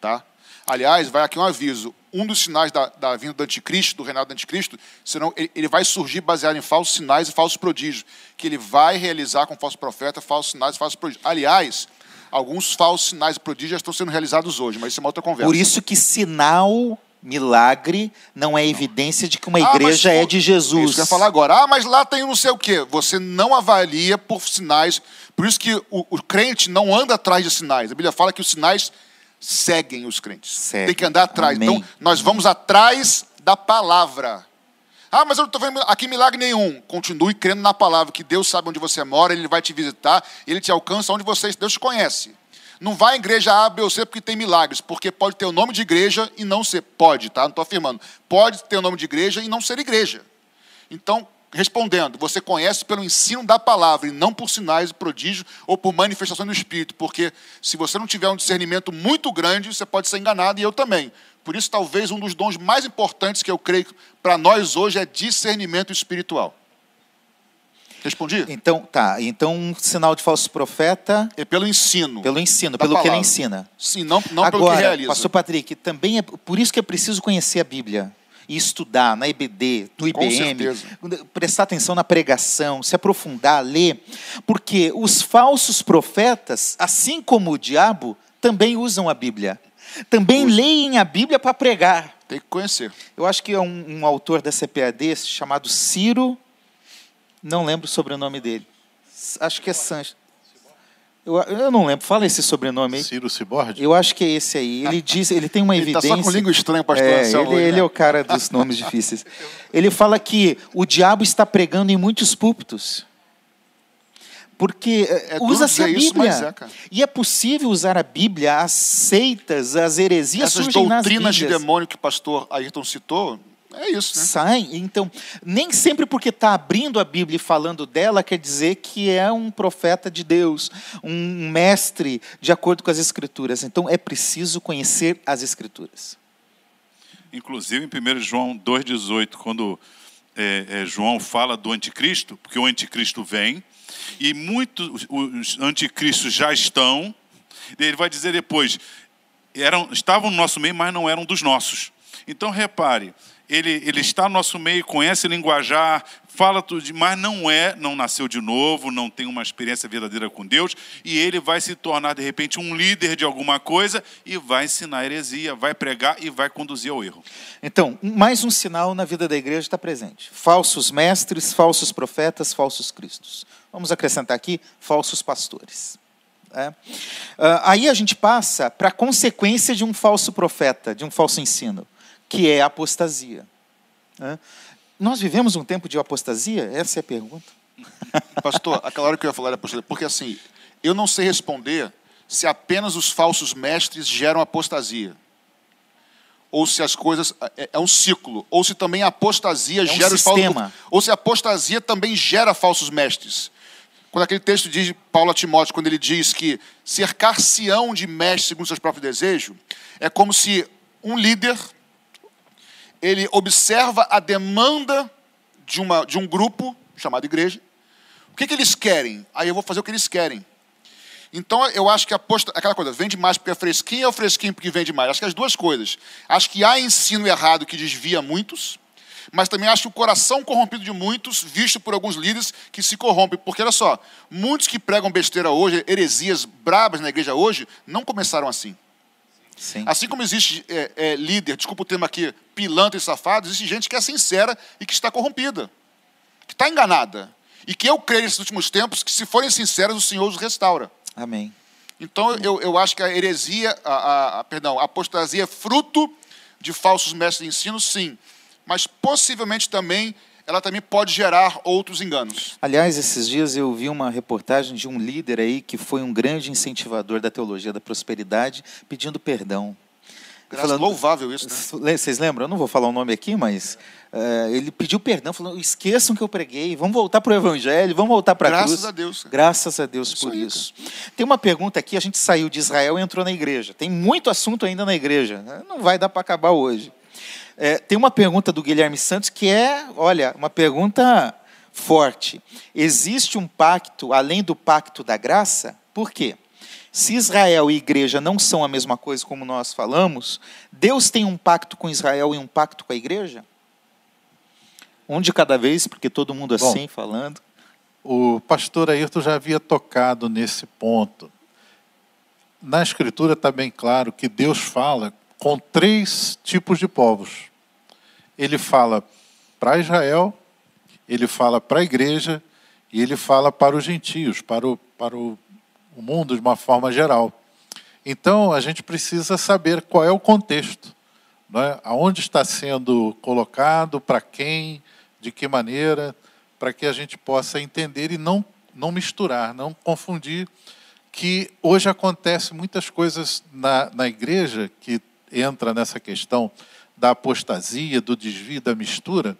Speaker 4: tá? Aliás, vai aqui um aviso. Um dos sinais da, da vinda do anticristo, do reinado do anticristo, senão ele, ele vai surgir baseado em falsos sinais e falsos prodígios, que ele vai realizar com falso profeta, falsos sinais e falsos prodígios. Aliás, alguns falsos sinais e prodígios já estão sendo realizados hoje, mas isso é uma outra conversa.
Speaker 1: Por isso que sinal, milagre, não é evidência de que uma
Speaker 4: Ah,
Speaker 1: igreja
Speaker 4: mas,
Speaker 1: é de Jesus.
Speaker 4: Isso que eu ia falar agora. Ah, mas lá tem não sei o quê. Você não avalia por sinais. Por isso que o, o crente não anda atrás de sinais. A Bíblia fala que os sinais seguem os crentes.
Speaker 1: Seguem.
Speaker 4: Tem que andar atrás.
Speaker 1: Amém.
Speaker 4: Então, nós vamos atrás da palavra. Ah, mas eu não estou vendo aqui milagre nenhum. Continue crendo na palavra, que Deus sabe onde você mora, Ele vai te visitar, Ele te alcança onde você, Deus te conhece. Não vai em igreja A, B ou C porque tem milagres, porque pode ter o nome de igreja e não ser. Pode, tá? Não estou afirmando. Pode ter o nome de igreja e não ser igreja. Então, respondendo, você conhece pelo ensino da palavra e não por sinais e prodígios ou por manifestações do Espírito, porque se você não tiver um discernimento muito grande, você pode ser enganado e eu também. Por isso, talvez um dos dons mais importantes que eu creio para nós hoje é discernimento espiritual. Respondi?
Speaker 1: Então, tá. Então, um sinal de falso profeta
Speaker 4: É pelo ensino.
Speaker 1: pelo ensino, pelo que ele
Speaker 4: palavra.
Speaker 1: ensina.
Speaker 4: Sim, não, não pelo que
Speaker 1: Agora,
Speaker 4: realiza.
Speaker 1: pastor Patrick, também é por isso que é preciso conhecer a Bíblia e estudar na EBD, no IBM, prestar atenção na pregação, se aprofundar, ler, porque os falsos profetas, assim como o diabo, também usam a Bíblia. Também leem a Bíblia para pregar.
Speaker 4: Tem que conhecer.
Speaker 1: Eu acho que é um, um autor da CPAD chamado Ciro, não lembro o sobrenome dele. Acho que é Sanches. Eu, eu não lembro, fala esse sobrenome aí.
Speaker 2: Ciro Cibordi?
Speaker 1: Eu acho que é esse aí. Ele diz, ele tem uma
Speaker 4: Ele está
Speaker 1: evidência.
Speaker 4: só com língua estranha, pastor
Speaker 1: É, ele,
Speaker 4: hoje,
Speaker 1: ele
Speaker 4: né?
Speaker 1: é o cara dos nomes difíceis. Ele fala que o diabo está pregando em muitos púlpitos. Porque
Speaker 4: É duro
Speaker 1: usa-se a Bíblia.
Speaker 4: é,
Speaker 1: e é possível usar a Bíblia, as seitas, as heresias
Speaker 4: Essas doutrinas de demônio que o pastor Ayrton citou, é isso, né?
Speaker 1: Saem. Então, nem sempre porque está abrindo a Bíblia e falando dela quer dizer que é um profeta de Deus, um mestre de acordo com as Escrituras. Então, é preciso conhecer as Escrituras.
Speaker 3: Inclusive em 1 João 2,18, quando é, é, João fala do anticristo, porque o anticristo vem, e muitos os anticristos já estão, ele vai dizer depois, eram, estavam no nosso meio, mas não eram dos nossos. Então repare, ele, ele está no nosso meio, conhece linguajar, fala tudo, mas não é, não nasceu de novo, não tem uma experiência verdadeira com Deus, e ele vai se tornar de repente um líder de alguma coisa e vai ensinar heresia, vai pregar e vai conduzir ao erro.
Speaker 1: Então, mais um sinal na vida da igreja está presente: falsos mestres, falsos profetas, falsos cristos. Vamos acrescentar aqui falsos pastores. É. Ah, aí a gente passa para a consequência de um falso profeta, de um falso ensino, que é a apostasia. É. Nós vivemos um tempo de apostasia? Essa é a pergunta.
Speaker 4: Pastor, aquela hora que eu ia falar da apostasia, porque assim, eu não sei responder se apenas os falsos mestres geram apostasia. Ou se as coisas. É, é um ciclo. Ou se também a apostasia
Speaker 1: um
Speaker 4: gera os
Speaker 1: sistema.
Speaker 4: falsos. Ou se a apostasia também gera falsos mestres. Quando aquele texto diz de Paulo a Timóteo, quando ele diz que cercar-se-ão de mestres segundo seus próprios desejos, é como se um líder ele observa a demanda de, uma, de um grupo chamado igreja. O que, que eles querem? Aí eu vou fazer o que eles querem. Então eu acho que a posta, aquela coisa, vende mais porque é fresquinho ou fresquinho porque vende mais? Acho que as duas coisas. Acho que há ensino errado que desvia muitos, mas também acho que o coração corrompido de muitos, visto por alguns líderes, que se corrompe. Porque olha só, muitos que pregam besteira hoje, heresias brabas na igreja hoje, não começaram assim.
Speaker 1: Sim.
Speaker 4: Assim como existe é, é, líder, desculpa o termo aqui, pilantra e safado, existe gente que é sincera e que está corrompida, que está enganada. E que eu creio nesses últimos tempos que, se forem sinceros, o Senhor os restaura.
Speaker 1: Amém.
Speaker 4: Então, eu, eu acho que a heresia, a, a, a, perdão, a apostasia é fruto de falsos mestres de ensino, sim. Mas possivelmente também, ela também pode gerar outros enganos.
Speaker 1: Aliás, esses dias eu vi uma reportagem de um líder aí que foi um grande incentivador da teologia da prosperidade, pedindo perdão.
Speaker 4: Graças, falando, louvável isso,
Speaker 1: né? Vocês lembram? Eu não vou falar o nome aqui, mas uh, ele pediu perdão, falou: esqueçam que eu preguei, vamos voltar para o Evangelho, vamos voltar para a cruz.
Speaker 4: Graças a Deus.
Speaker 1: Graças a Deus isso por aí, isso. Cara. Tem uma pergunta aqui: a gente saiu de Israel e entrou na igreja. Tem muito assunto ainda na igreja, né? não vai dar para acabar hoje. É, tem uma pergunta do Guilherme Santos que é, olha, uma pergunta forte. Existe um pacto além do pacto da graça? Por quê? Se Israel e igreja não são a mesma coisa como nós falamos, Deus tem um pacto com Israel e um pacto com a igreja? Um de cada vez, porque todo mundo assim Bom, falando.
Speaker 2: O pastor Ayrton já havia tocado nesse ponto. Na Escritura está bem claro que Deus fala com três tipos de povos. Ele fala para Israel, ele fala para a igreja e ele fala para os gentios, para o, para o mundo de uma forma geral. Então, a gente precisa saber qual é o contexto, é? aonde está sendo colocado, para quem, de que maneira, para que a gente possa entender e não, não misturar, não confundir, que hoje acontece muitas coisas na, na igreja que entra nessa questão da apostasia, do desvio, da mistura,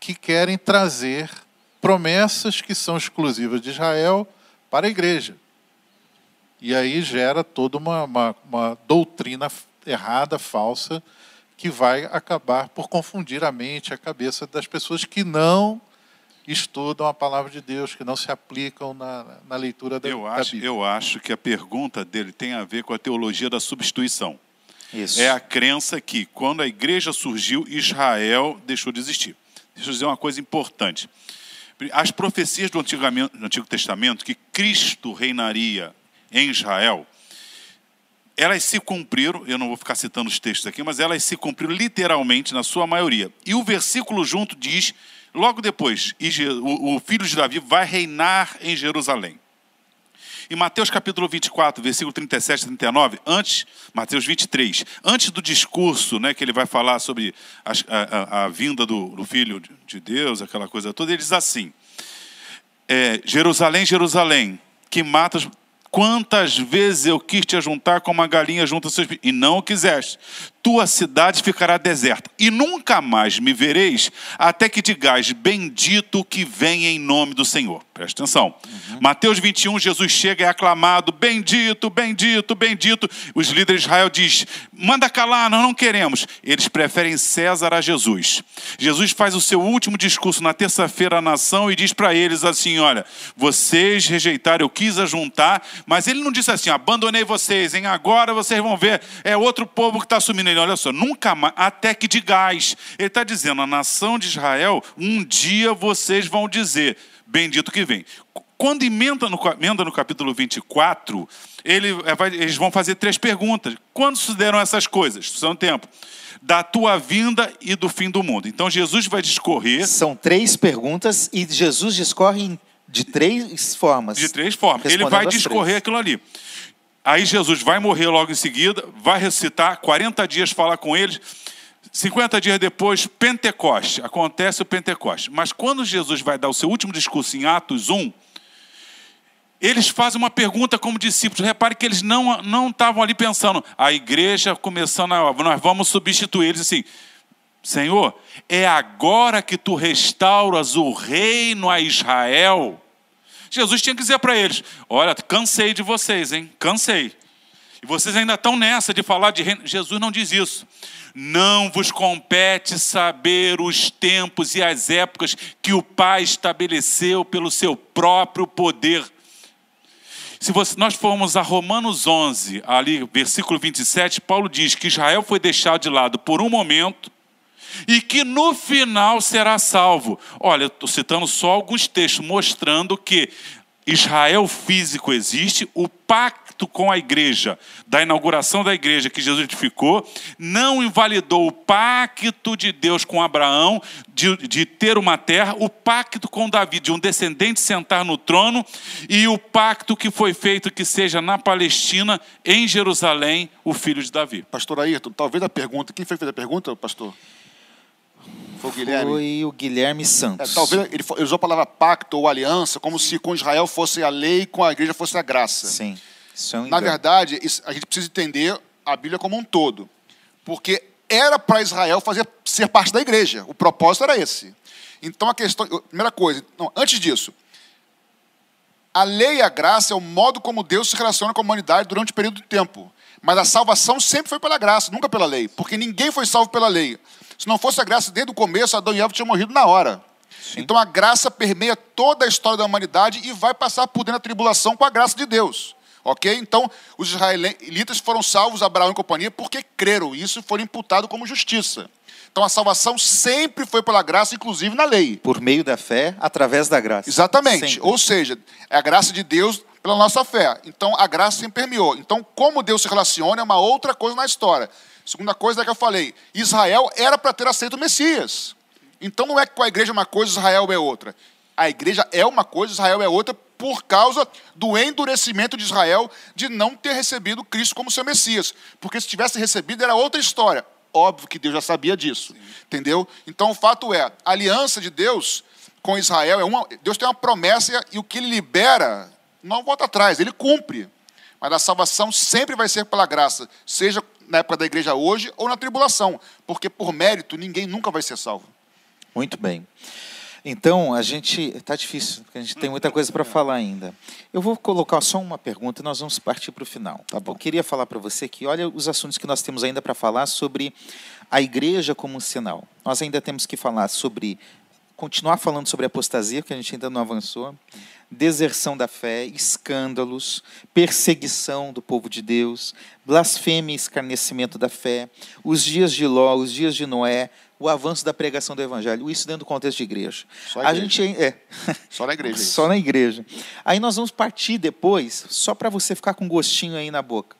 Speaker 2: que querem trazer promessas que são exclusivas de Israel para a igreja. E aí gera toda uma, uma, uma doutrina errada, falsa, que vai acabar por confundir a mente, a cabeça das pessoas que não estudam a palavra de Deus, que não se aplicam na, na leitura da,
Speaker 3: eu
Speaker 2: da
Speaker 3: acho,
Speaker 2: Bíblia.
Speaker 3: Eu acho que a pergunta dele tem a ver com a teologia da substituição.
Speaker 1: Isso.
Speaker 3: É a crença que, quando a igreja surgiu, Israel deixou de existir. Deixa eu dizer uma coisa importante. As profecias do Antigo, do Antigo Testamento, que Cristo reinaria em Israel, elas se cumpriram, eu não vou ficar citando os textos aqui, mas elas se cumpriram literalmente na sua maioria. E o versículo junto diz, logo depois, o filho de Davi vai reinar em Jerusalém. Em Mateus capítulo 24, versículo 37 e 39, antes, Mateus 23, antes do discurso né, que ele vai falar sobre a, a, a vinda do, do, Filho de Deus, aquela coisa toda, ele diz assim: é, Jerusalém, Jerusalém, que matas Quantas vezes eu quis te ajuntar como uma galinha junto aos seus e não o quiseste tua cidade ficará deserta, e nunca mais me vereis, até que digais, bendito que vem em nome do Senhor. Presta atenção. Uhum. Mateus 21, Jesus chega e é aclamado, bendito, bendito, bendito. Os líderes de Israel diz, manda calar, nós não queremos. Eles preferem César a Jesus. Jesus faz o seu último discurso na terça-feira à nação e diz para eles assim, olha, vocês rejeitaram, eu quis ajuntar, mas ele não disse assim, abandonei vocês, hein? agora vocês vão ver, é outro povo que está assumindo ele, olha só, nunca mais, até que digais. Ele está dizendo, a nação de Israel, um dia vocês vão dizer, bendito que vem. Quando emenda no, emenda no capítulo 24, ele, é, eles vão fazer três perguntas. Quando sucederam essas coisas? São tempo. Da tua vinda e do fim do mundo. Então Jesus vai discorrer.
Speaker 1: São três perguntas e Jesus discorre de três formas.
Speaker 3: De três formas. Ele vai discorrer aquilo ali. Aí Jesus vai morrer logo em seguida, vai ressuscitar, 40 dias fala com eles. 50 dias depois, Pentecoste, acontece o Pentecoste. Mas quando Jesus vai dar o seu último discurso em Atos 1, eles fazem uma pergunta como discípulos. Repare que eles não não estavam ali pensando, a igreja começando a, nós vamos substituir eles assim. Senhor, é agora que tu restauras o reino a Israel. Jesus tinha que dizer para eles: Olha, cansei de vocês, hein? Cansei. E vocês ainda estão nessa de falar de reino. Jesus não diz isso. Não vos compete saber os tempos e as épocas que o Pai estabeleceu pelo seu próprio poder. Se nós formos a Romanos 11, ali, versículo 27, Paulo diz que Israel foi deixado de lado por um momento e que no final será salvo. Olha, estou citando só alguns textos mostrando que Israel físico existe, o pacto com a igreja, da inauguração da igreja que Jesus edificou, não invalidou o pacto de Deus com Abraão de, de, ter uma terra, o pacto com Davi, de um descendente sentar no trono, e o pacto que foi feito que seja na Palestina, em Jerusalém, o filho de Davi.
Speaker 4: Pastor Ayrton, talvez a pergunta, quem fez a pergunta, pastor?
Speaker 1: Foi o Guilherme? Foi o Guilherme Santos.
Speaker 4: É, talvez ele, ele, usou a palavra pacto ou aliança como se com Israel fosse a lei e com a igreja fosse a graça.
Speaker 1: Sim.
Speaker 4: É um Na verdade, isso, a gente precisa entender a Bíblia como um todo. Porque era para Israel fazer, ser parte da igreja. O propósito era esse. Então a questão. Primeira coisa, não, antes disso, a lei e a graça é o modo como Deus se relaciona com a humanidade durante o período de tempo. Mas a salvação sempre foi pela graça, nunca pela lei. Porque ninguém foi salvo pela lei. Se não fosse a graça desde o começo, Adão e Eva tinham morrido na hora. Sim. Então a graça permeia toda a história da humanidade e vai passar por dentro da tribulação com a graça de Deus. Ok? Então, os israelitas foram salvos, Abraão e companhia, porque creram. Isso foi imputado como justiça. Então, a salvação sempre foi pela graça, inclusive na lei.
Speaker 1: Por meio da fé, através da graça.
Speaker 4: Exatamente. Sempre. Ou seja, é a graça de Deus pela nossa fé. Então, a graça sempre permeou. Então, como Deus se relaciona é uma outra coisa na história. Segunda coisa é que eu falei: Israel era para ter aceito o Messias. Então não é que a igreja é uma coisa, Israel é outra. A igreja é uma coisa, Israel é outra, por causa do endurecimento de Israel de não ter recebido Cristo como seu Messias. Porque se tivesse recebido, era outra história. Óbvio que Deus já sabia disso. Sim. Entendeu? Então o fato é, a aliança de Deus com Israel é uma. Deus tem uma promessa e o que ele libera não volta atrás, ele cumpre. Mas a salvação sempre vai ser pela graça, seja na época da igreja hoje ou na tribulação, porque por mérito ninguém nunca vai ser salvo.
Speaker 1: Muito bem. Então, a gente. Está difícil, porque a gente tem muita coisa para falar ainda. Eu vou colocar só uma pergunta e nós vamos partir para o final. Tá bom. Eu queria falar para você que, olha os assuntos que nós temos ainda para falar sobre a igreja como um sinal. Nós ainda temos que falar sobre. Continuar falando sobre apostasia, que a gente ainda não avançou deserção da fé, escândalos, perseguição do povo de Deus, blasfêmia e escarnecimento da fé, os dias de Ló, os dias de Noé, o avanço da pregação do evangelho, isso dentro do contexto de igreja.
Speaker 4: Só a,
Speaker 1: a gente é
Speaker 4: só na igreja.
Speaker 1: só na igreja. Aí nós vamos partir depois, só para você ficar com gostinho aí na boca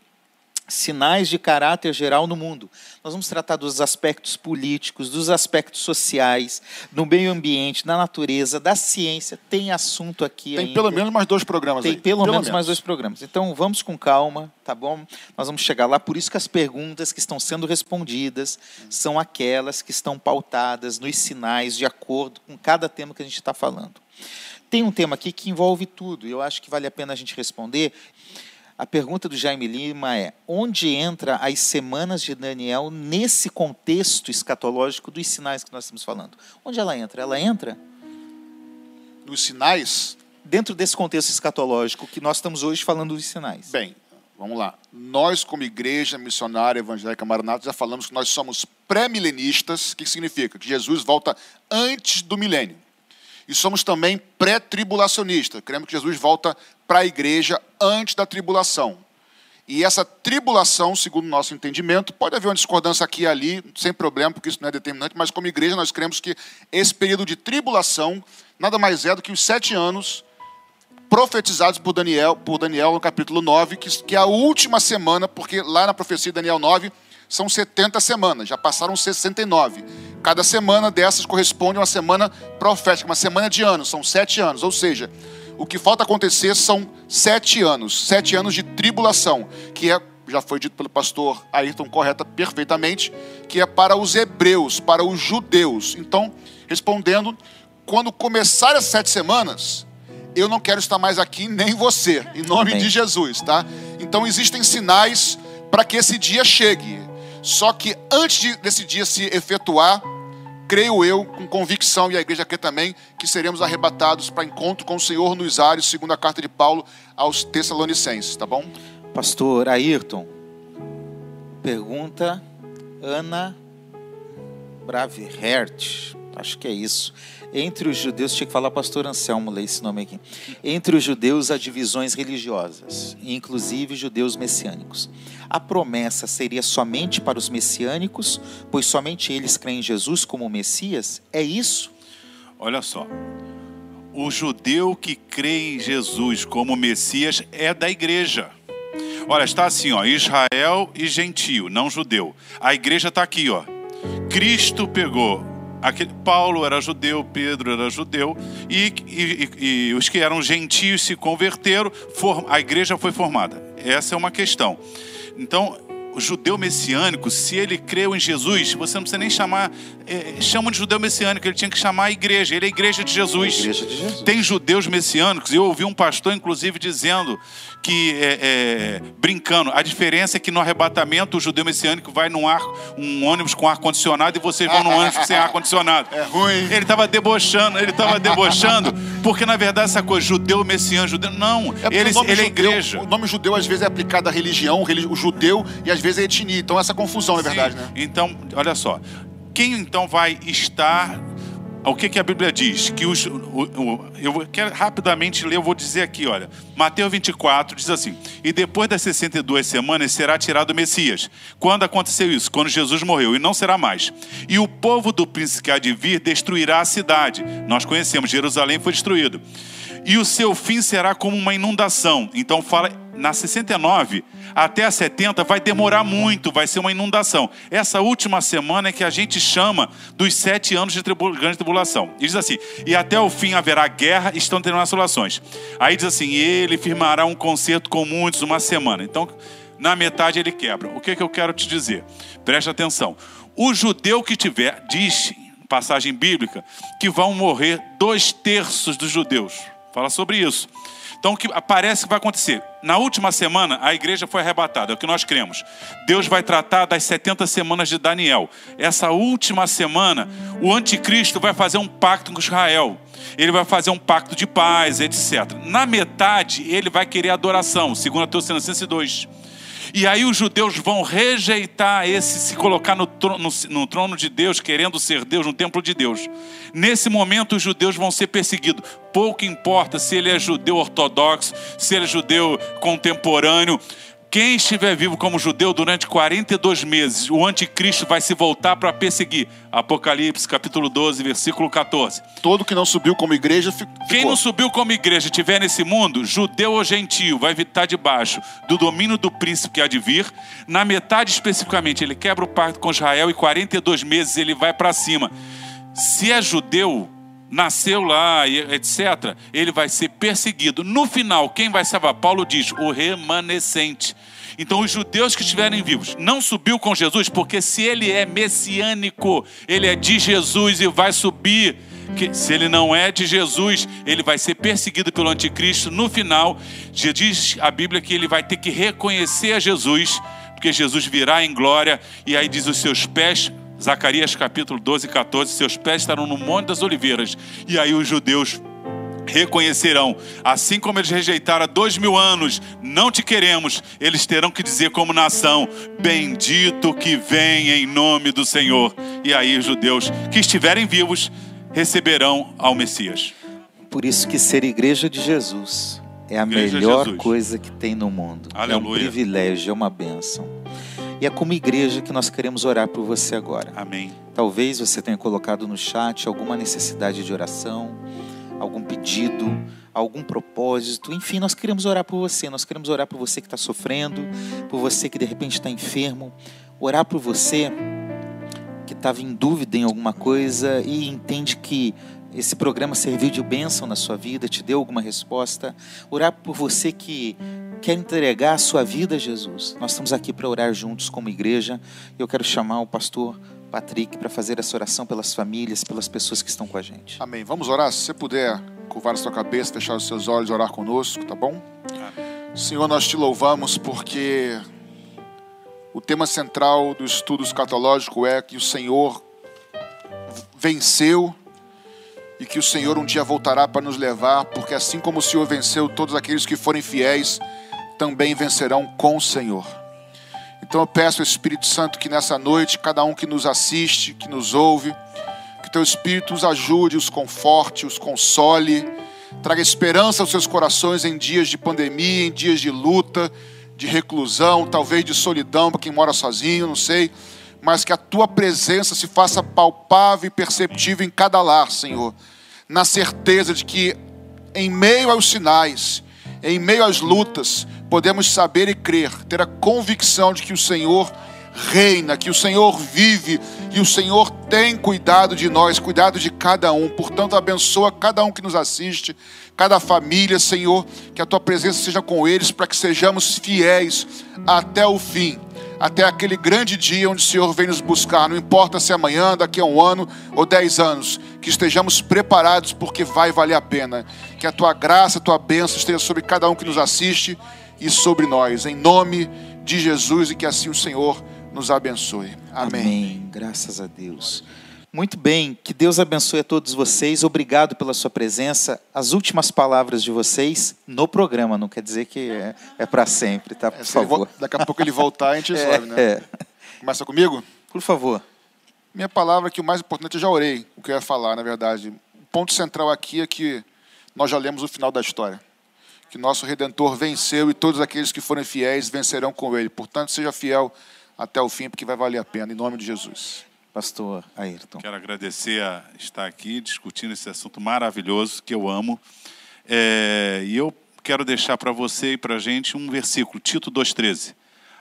Speaker 1: sinais de caráter geral no mundo. Nós vamos tratar dos aspectos políticos, dos aspectos sociais, do meio ambiente, da natureza, da ciência. Tem assunto aqui
Speaker 4: Tem
Speaker 1: ainda.
Speaker 4: pelo menos mais dois programas
Speaker 1: Tem
Speaker 4: aí.
Speaker 1: pelo, pelo menos, menos, mais dois programas. Então vamos com calma, tá bom? Nós vamos chegar lá. Por isso que as perguntas que estão sendo respondidas são aquelas que estão pautadas nos sinais de acordo com cada tema que a gente está falando. Tem um tema aqui que envolve tudo. Eu acho que vale a pena a gente responder. A pergunta do Jaime Lima é: onde entra as semanas de Daniel nesse contexto escatológico dos sinais que nós estamos falando? Onde ela entra? Ela entra
Speaker 4: nos sinais
Speaker 1: dentro desse contexto escatológico que nós estamos hoje falando dos sinais.
Speaker 4: Bem, vamos lá. Nós como igreja missionária evangélica Maranata já falamos que nós somos pré-milenistas, o que significa? Que Jesus volta antes do milênio. E somos também pré-tribulacionistas. Queremos que Jesus volta para a igreja antes da tribulação. E essa tribulação, segundo o nosso entendimento, pode haver uma discordância aqui e ali, sem problema, porque isso não é determinante, mas como igreja nós cremos que esse período de tribulação nada mais é do que os sete anos profetizados por Daniel, por Daniel no capítulo 9, que, que é a última semana, porque lá na profecia de Daniel 9 são 70 semanas, já passaram 69. Cada semana dessas corresponde a uma semana profética, uma semana de anos, são sete anos, ou seja, o que falta acontecer são sete anos, sete anos de tribulação, que é, já foi dito pelo pastor Ayrton correta perfeitamente, que é para os hebreus, para os judeus. Então, respondendo, quando começar as sete semanas, eu não quero estar mais aqui, nem você, em nome Amém. de Jesus, tá? Então, existem sinais para que esse dia chegue. Só que antes desse dia se efetuar, creio eu, com convicção, e a igreja aqui também, que seremos arrebatados para encontro com o Senhor nos ares, segundo a carta de Paulo aos Tessalonicenses, tá bom?
Speaker 1: Pastor Ayrton, pergunta, Ana Bravehert, acho que é isso. Entre os judeus, tinha que falar pastor Anselmo, lê esse nome aqui. Entre os judeus há divisões religiosas, inclusive judeus messiânicos. A promessa seria somente para os messiânicos, pois somente eles creem em Jesus como Messias? É isso?
Speaker 3: Olha só. O judeu que crê em Jesus como Messias é da igreja. Olha, está assim, ó, Israel e gentio, não judeu. A igreja está aqui, ó. Cristo pegou Aquele, Paulo era judeu, Pedro era judeu, e, e, e, os que eram gentios se converteram, a igreja foi formada. Essa é uma questão. Então, o judeu messiânico, se ele creu em Jesus, você não precisa nem chamar, chama de judeu messiânico, ele tinha que chamar a igreja, ele é a igreja de Jesus.
Speaker 1: Igreja de Jesus.
Speaker 3: Tem judeus messiânicos, eu ouvi um pastor, inclusive, dizendo que, é, é, brincando, a diferença é que no arrebatamento o judeu messiânico vai num ar, um ônibus com ar-condicionado e vocês vão num ônibus sem ar-condicionado.
Speaker 4: É ruim.
Speaker 3: Ele estava debochando, ele estava debochando, porque na verdade essa coisa, judeu messiânico, judeu, não,
Speaker 4: É
Speaker 3: ele, ele é igreja.
Speaker 4: O nome judeu às vezes é aplicado à religião, reli- o judeu, e às vezes é etnia. Então essa confusão, é
Speaker 3: Sim.
Speaker 4: verdade, né?
Speaker 3: Então, olha só. Quem então vai estar. O que, que a Bíblia diz? Que os, o- o- eu quero rapidamente ler, eu vou dizer aqui, olha. Mateus 24 diz assim: E depois das 62 semanas será tirado o Messias. Quando aconteceu isso? Quando Jesus morreu, e não será mais. E o povo do príncipe que há de vir destruirá a cidade. Nós conhecemos, Jerusalém foi destruído. E o seu fim será como uma inundação. Então fala na 69 até a 70 vai demorar muito, vai ser uma inundação. Essa última semana é que a gente chama dos sete anos de grande tribulação. E diz assim: e até o fim haverá guerra, estão tendo assolações. Aí diz assim: ele firmará um concerto com muitos uma semana. Então, na metade ele quebra. O que, que eu quero te dizer? Preste atenção. O judeu que tiver, diz passagem bíblica, que vão morrer dois terços dos judeus. Fala sobre isso. Então, o que parece que vai acontecer? Na última semana, a igreja foi arrebatada, é o que nós cremos. Deus vai tratar das 70 semanas de Daniel. Essa última semana, o anticristo vai fazer um pacto com Israel. Ele vai fazer um pacto de paz, etc. Na metade, ele vai querer adoração, segundo Tessalonicenses 2. E aí os judeus vão rejeitar esse, se colocar no trono, no, no trono de Deus, querendo ser Deus, no templo de Deus. Nesse momento os judeus vão ser perseguidos. Pouco importa se ele é judeu ortodoxo, se ele é judeu contemporâneo. Quem estiver vivo como judeu durante 42 meses, o anticristo vai se voltar para perseguir. Apocalipse, capítulo 12, versículo 14.
Speaker 4: Todo que não subiu como igreja fi- ficou.
Speaker 3: Quem não subiu como igreja estiver nesse mundo, judeu ou gentio, vai estar debaixo do domínio do príncipe que há de vir. Na metade especificamente, ele quebra o pacto com Israel e 42 meses ele vai para cima. Se é judeu, nasceu lá, etc., ele vai ser perseguido. No final, quem vai salvar? Paulo diz: o remanescente. Então, os judeus que estiverem vivos, não subiu com Jesus, porque se ele é messiânico, ele é de Jesus e vai subir que se ele não é de Jesus, ele vai ser perseguido pelo anticristo. No final, diz a Bíblia que ele vai ter que reconhecer a Jesus, porque Jesus virá em glória, e aí diz os seus pés, Zacarias capítulo 12, 14, seus pés estarão no Monte das Oliveiras, e aí os judeus reconhecerão, assim como eles rejeitaram há dois mil anos, não te queremos, eles terão que dizer como nação, bendito que vem em nome do Senhor. E aí os judeus que estiverem vivos receberão ao Messias.
Speaker 1: Por isso que ser igreja de Jesus é a
Speaker 3: Igreja
Speaker 1: melhor coisa que tem no mundo. É um
Speaker 3: Aleluia.
Speaker 1: privilégio, é uma bênção. E é como igreja que nós queremos orar por você agora.
Speaker 3: Amém.
Speaker 1: Talvez você tenha colocado no chat alguma necessidade de oração, algum pedido, algum propósito. Enfim, nós queremos orar por você. Nós queremos orar por você que está sofrendo, por você que de repente está enfermo. Orar por você que estava em dúvida em alguma coisa e entende que esse programa serviu de bênção na sua vida, te deu alguma resposta. Orar por você que quer entregar a sua vida a Jesus. Nós estamos aqui para orar juntos como igreja. Eu quero chamar o pastor Patrick para fazer essa oração pelas famílias, pelas pessoas que estão com a gente.
Speaker 4: Amém. Vamos orar? Se você puder curvar a sua cabeça, fechar os seus olhos, orar conosco, tá bom? Senhor, nós te louvamos porque o tema central do estudo escatológico é que o Senhor venceu e que o Senhor um dia voltará para nos levar, porque assim como o Senhor venceu, todos aqueles que forem fiéis também vencerão com o Senhor. Então eu peço ao Espírito Santo que nessa noite, cada um que nos assiste, que nos ouve, que teu Espírito os ajude, os conforte, os console, traga esperança aos seus corações em dias de pandemia, em dias de luta, de reclusão, talvez de solidão para quem mora sozinho, não sei, mas que a tua presença se faça palpável e perceptível em cada lar, Senhor, na certeza de que em meio aos sinais, em meio às lutas, podemos saber e crer, ter a convicção de que o Senhor reina, que o Senhor vive e o Senhor tem cuidado de nós, cuidado de cada um. Portanto, abençoa cada um que nos assiste, cada família, Senhor, que a tua presença seja com eles para que sejamos fiéis até o fim. Até aquele grande dia onde o Senhor vem nos buscar, não importa se é amanhã, daqui a um ano ou dez anos, que estejamos preparados porque vai valer a pena. Que a tua graça, a tua bênção esteja sobre cada um que nos assiste e sobre nós, em nome de Jesus, e que assim o Senhor nos abençoe. Amém.
Speaker 1: Amém. Graças a Deus. Muito bem, que Deus abençoe a todos vocês. Obrigado pela sua presença. As últimas palavras de vocês no programa, não quer dizer que é, é para sempre, tá? Por
Speaker 4: É,
Speaker 1: favor.
Speaker 4: Daqui a pouco ele voltar, a gente
Speaker 1: É,
Speaker 4: resolve, né?
Speaker 1: é.
Speaker 4: Começa comigo?
Speaker 1: Por favor.
Speaker 4: Minha palavra que o mais importante eu já orei, o que eu ia falar, na verdade. O ponto central aqui é que nós já lemos o final da história. Que nosso Redentor venceu e todos aqueles que forem fiéis vencerão com ele. Portanto, seja fiel até o fim, porque vai valer a pena, em nome de Jesus.
Speaker 1: Pastor Ayrton.
Speaker 3: Quero agradecer a estar aqui discutindo esse assunto maravilhoso que eu amo. É, e eu quero deixar para você e para a gente um versículo, Tito 2,13.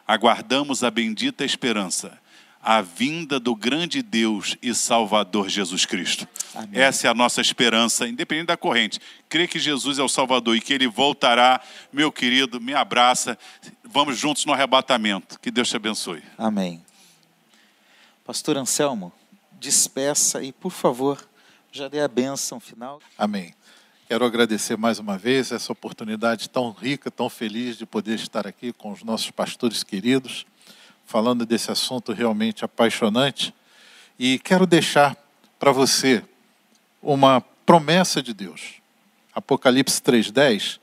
Speaker 3: Aguardamos a bendita esperança, a vinda do grande Deus e Salvador Jesus Cristo.
Speaker 1: Amém.
Speaker 3: Essa é a nossa esperança, independente da corrente. Crer que Jesus é o Salvador e que Ele voltará, meu querido, me abraça. Vamos juntos no arrebatamento. Que Deus te abençoe.
Speaker 1: Amém. Pastor Anselmo, despeça e, por favor, já dê a bênção final.
Speaker 2: Amém. Quero agradecer mais uma vez essa oportunidade tão rica, tão feliz de poder estar aqui com os nossos pastores queridos, falando desse assunto realmente apaixonante. E quero deixar para você uma promessa de Deus. Apocalipse 3:10,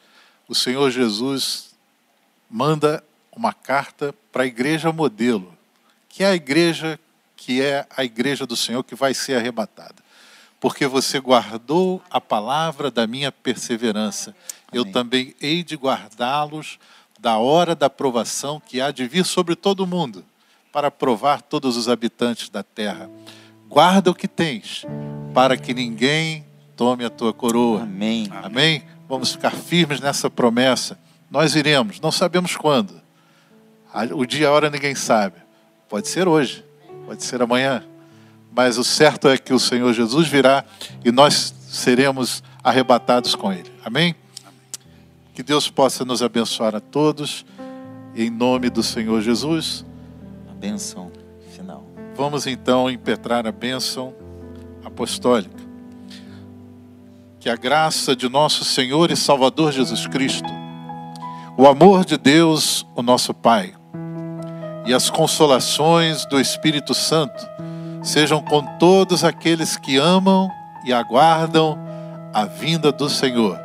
Speaker 2: o Senhor Jesus manda uma carta para a igreja modelo, que é a igreja que é a igreja do Senhor que vai ser arrebatada porque você guardou a palavra da minha perseverança. Eu
Speaker 1: Amém.
Speaker 2: também hei de guardá-los da hora da provação que há de vir sobre todo o mundo, para provar todos os habitantes da terra. Guarda o que tens, para que ninguém tome a tua coroa.
Speaker 1: Amém.
Speaker 2: Amém? Vamos ficar firmes nessa promessa. Nós iremos, não sabemos quando. O dia e a hora ninguém sabe. Pode ser hoje, pode ser amanhã. Mas o certo é que o Senhor Jesus virá e nós seremos arrebatados com Ele. Amém? Que Deus possa nos abençoar a todos. Em nome do Senhor Jesus.
Speaker 1: A bênção final.
Speaker 2: Vamos então impetrar a bênção apostólica. Que a graça de nosso Senhor e Salvador Jesus Cristo, o amor de Deus, o nosso Pai, e as consolações do Espírito Santo sejam com todos aqueles que amam e aguardam a vinda do Senhor,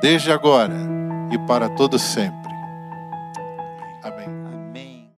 Speaker 2: desde agora e para todo sempre.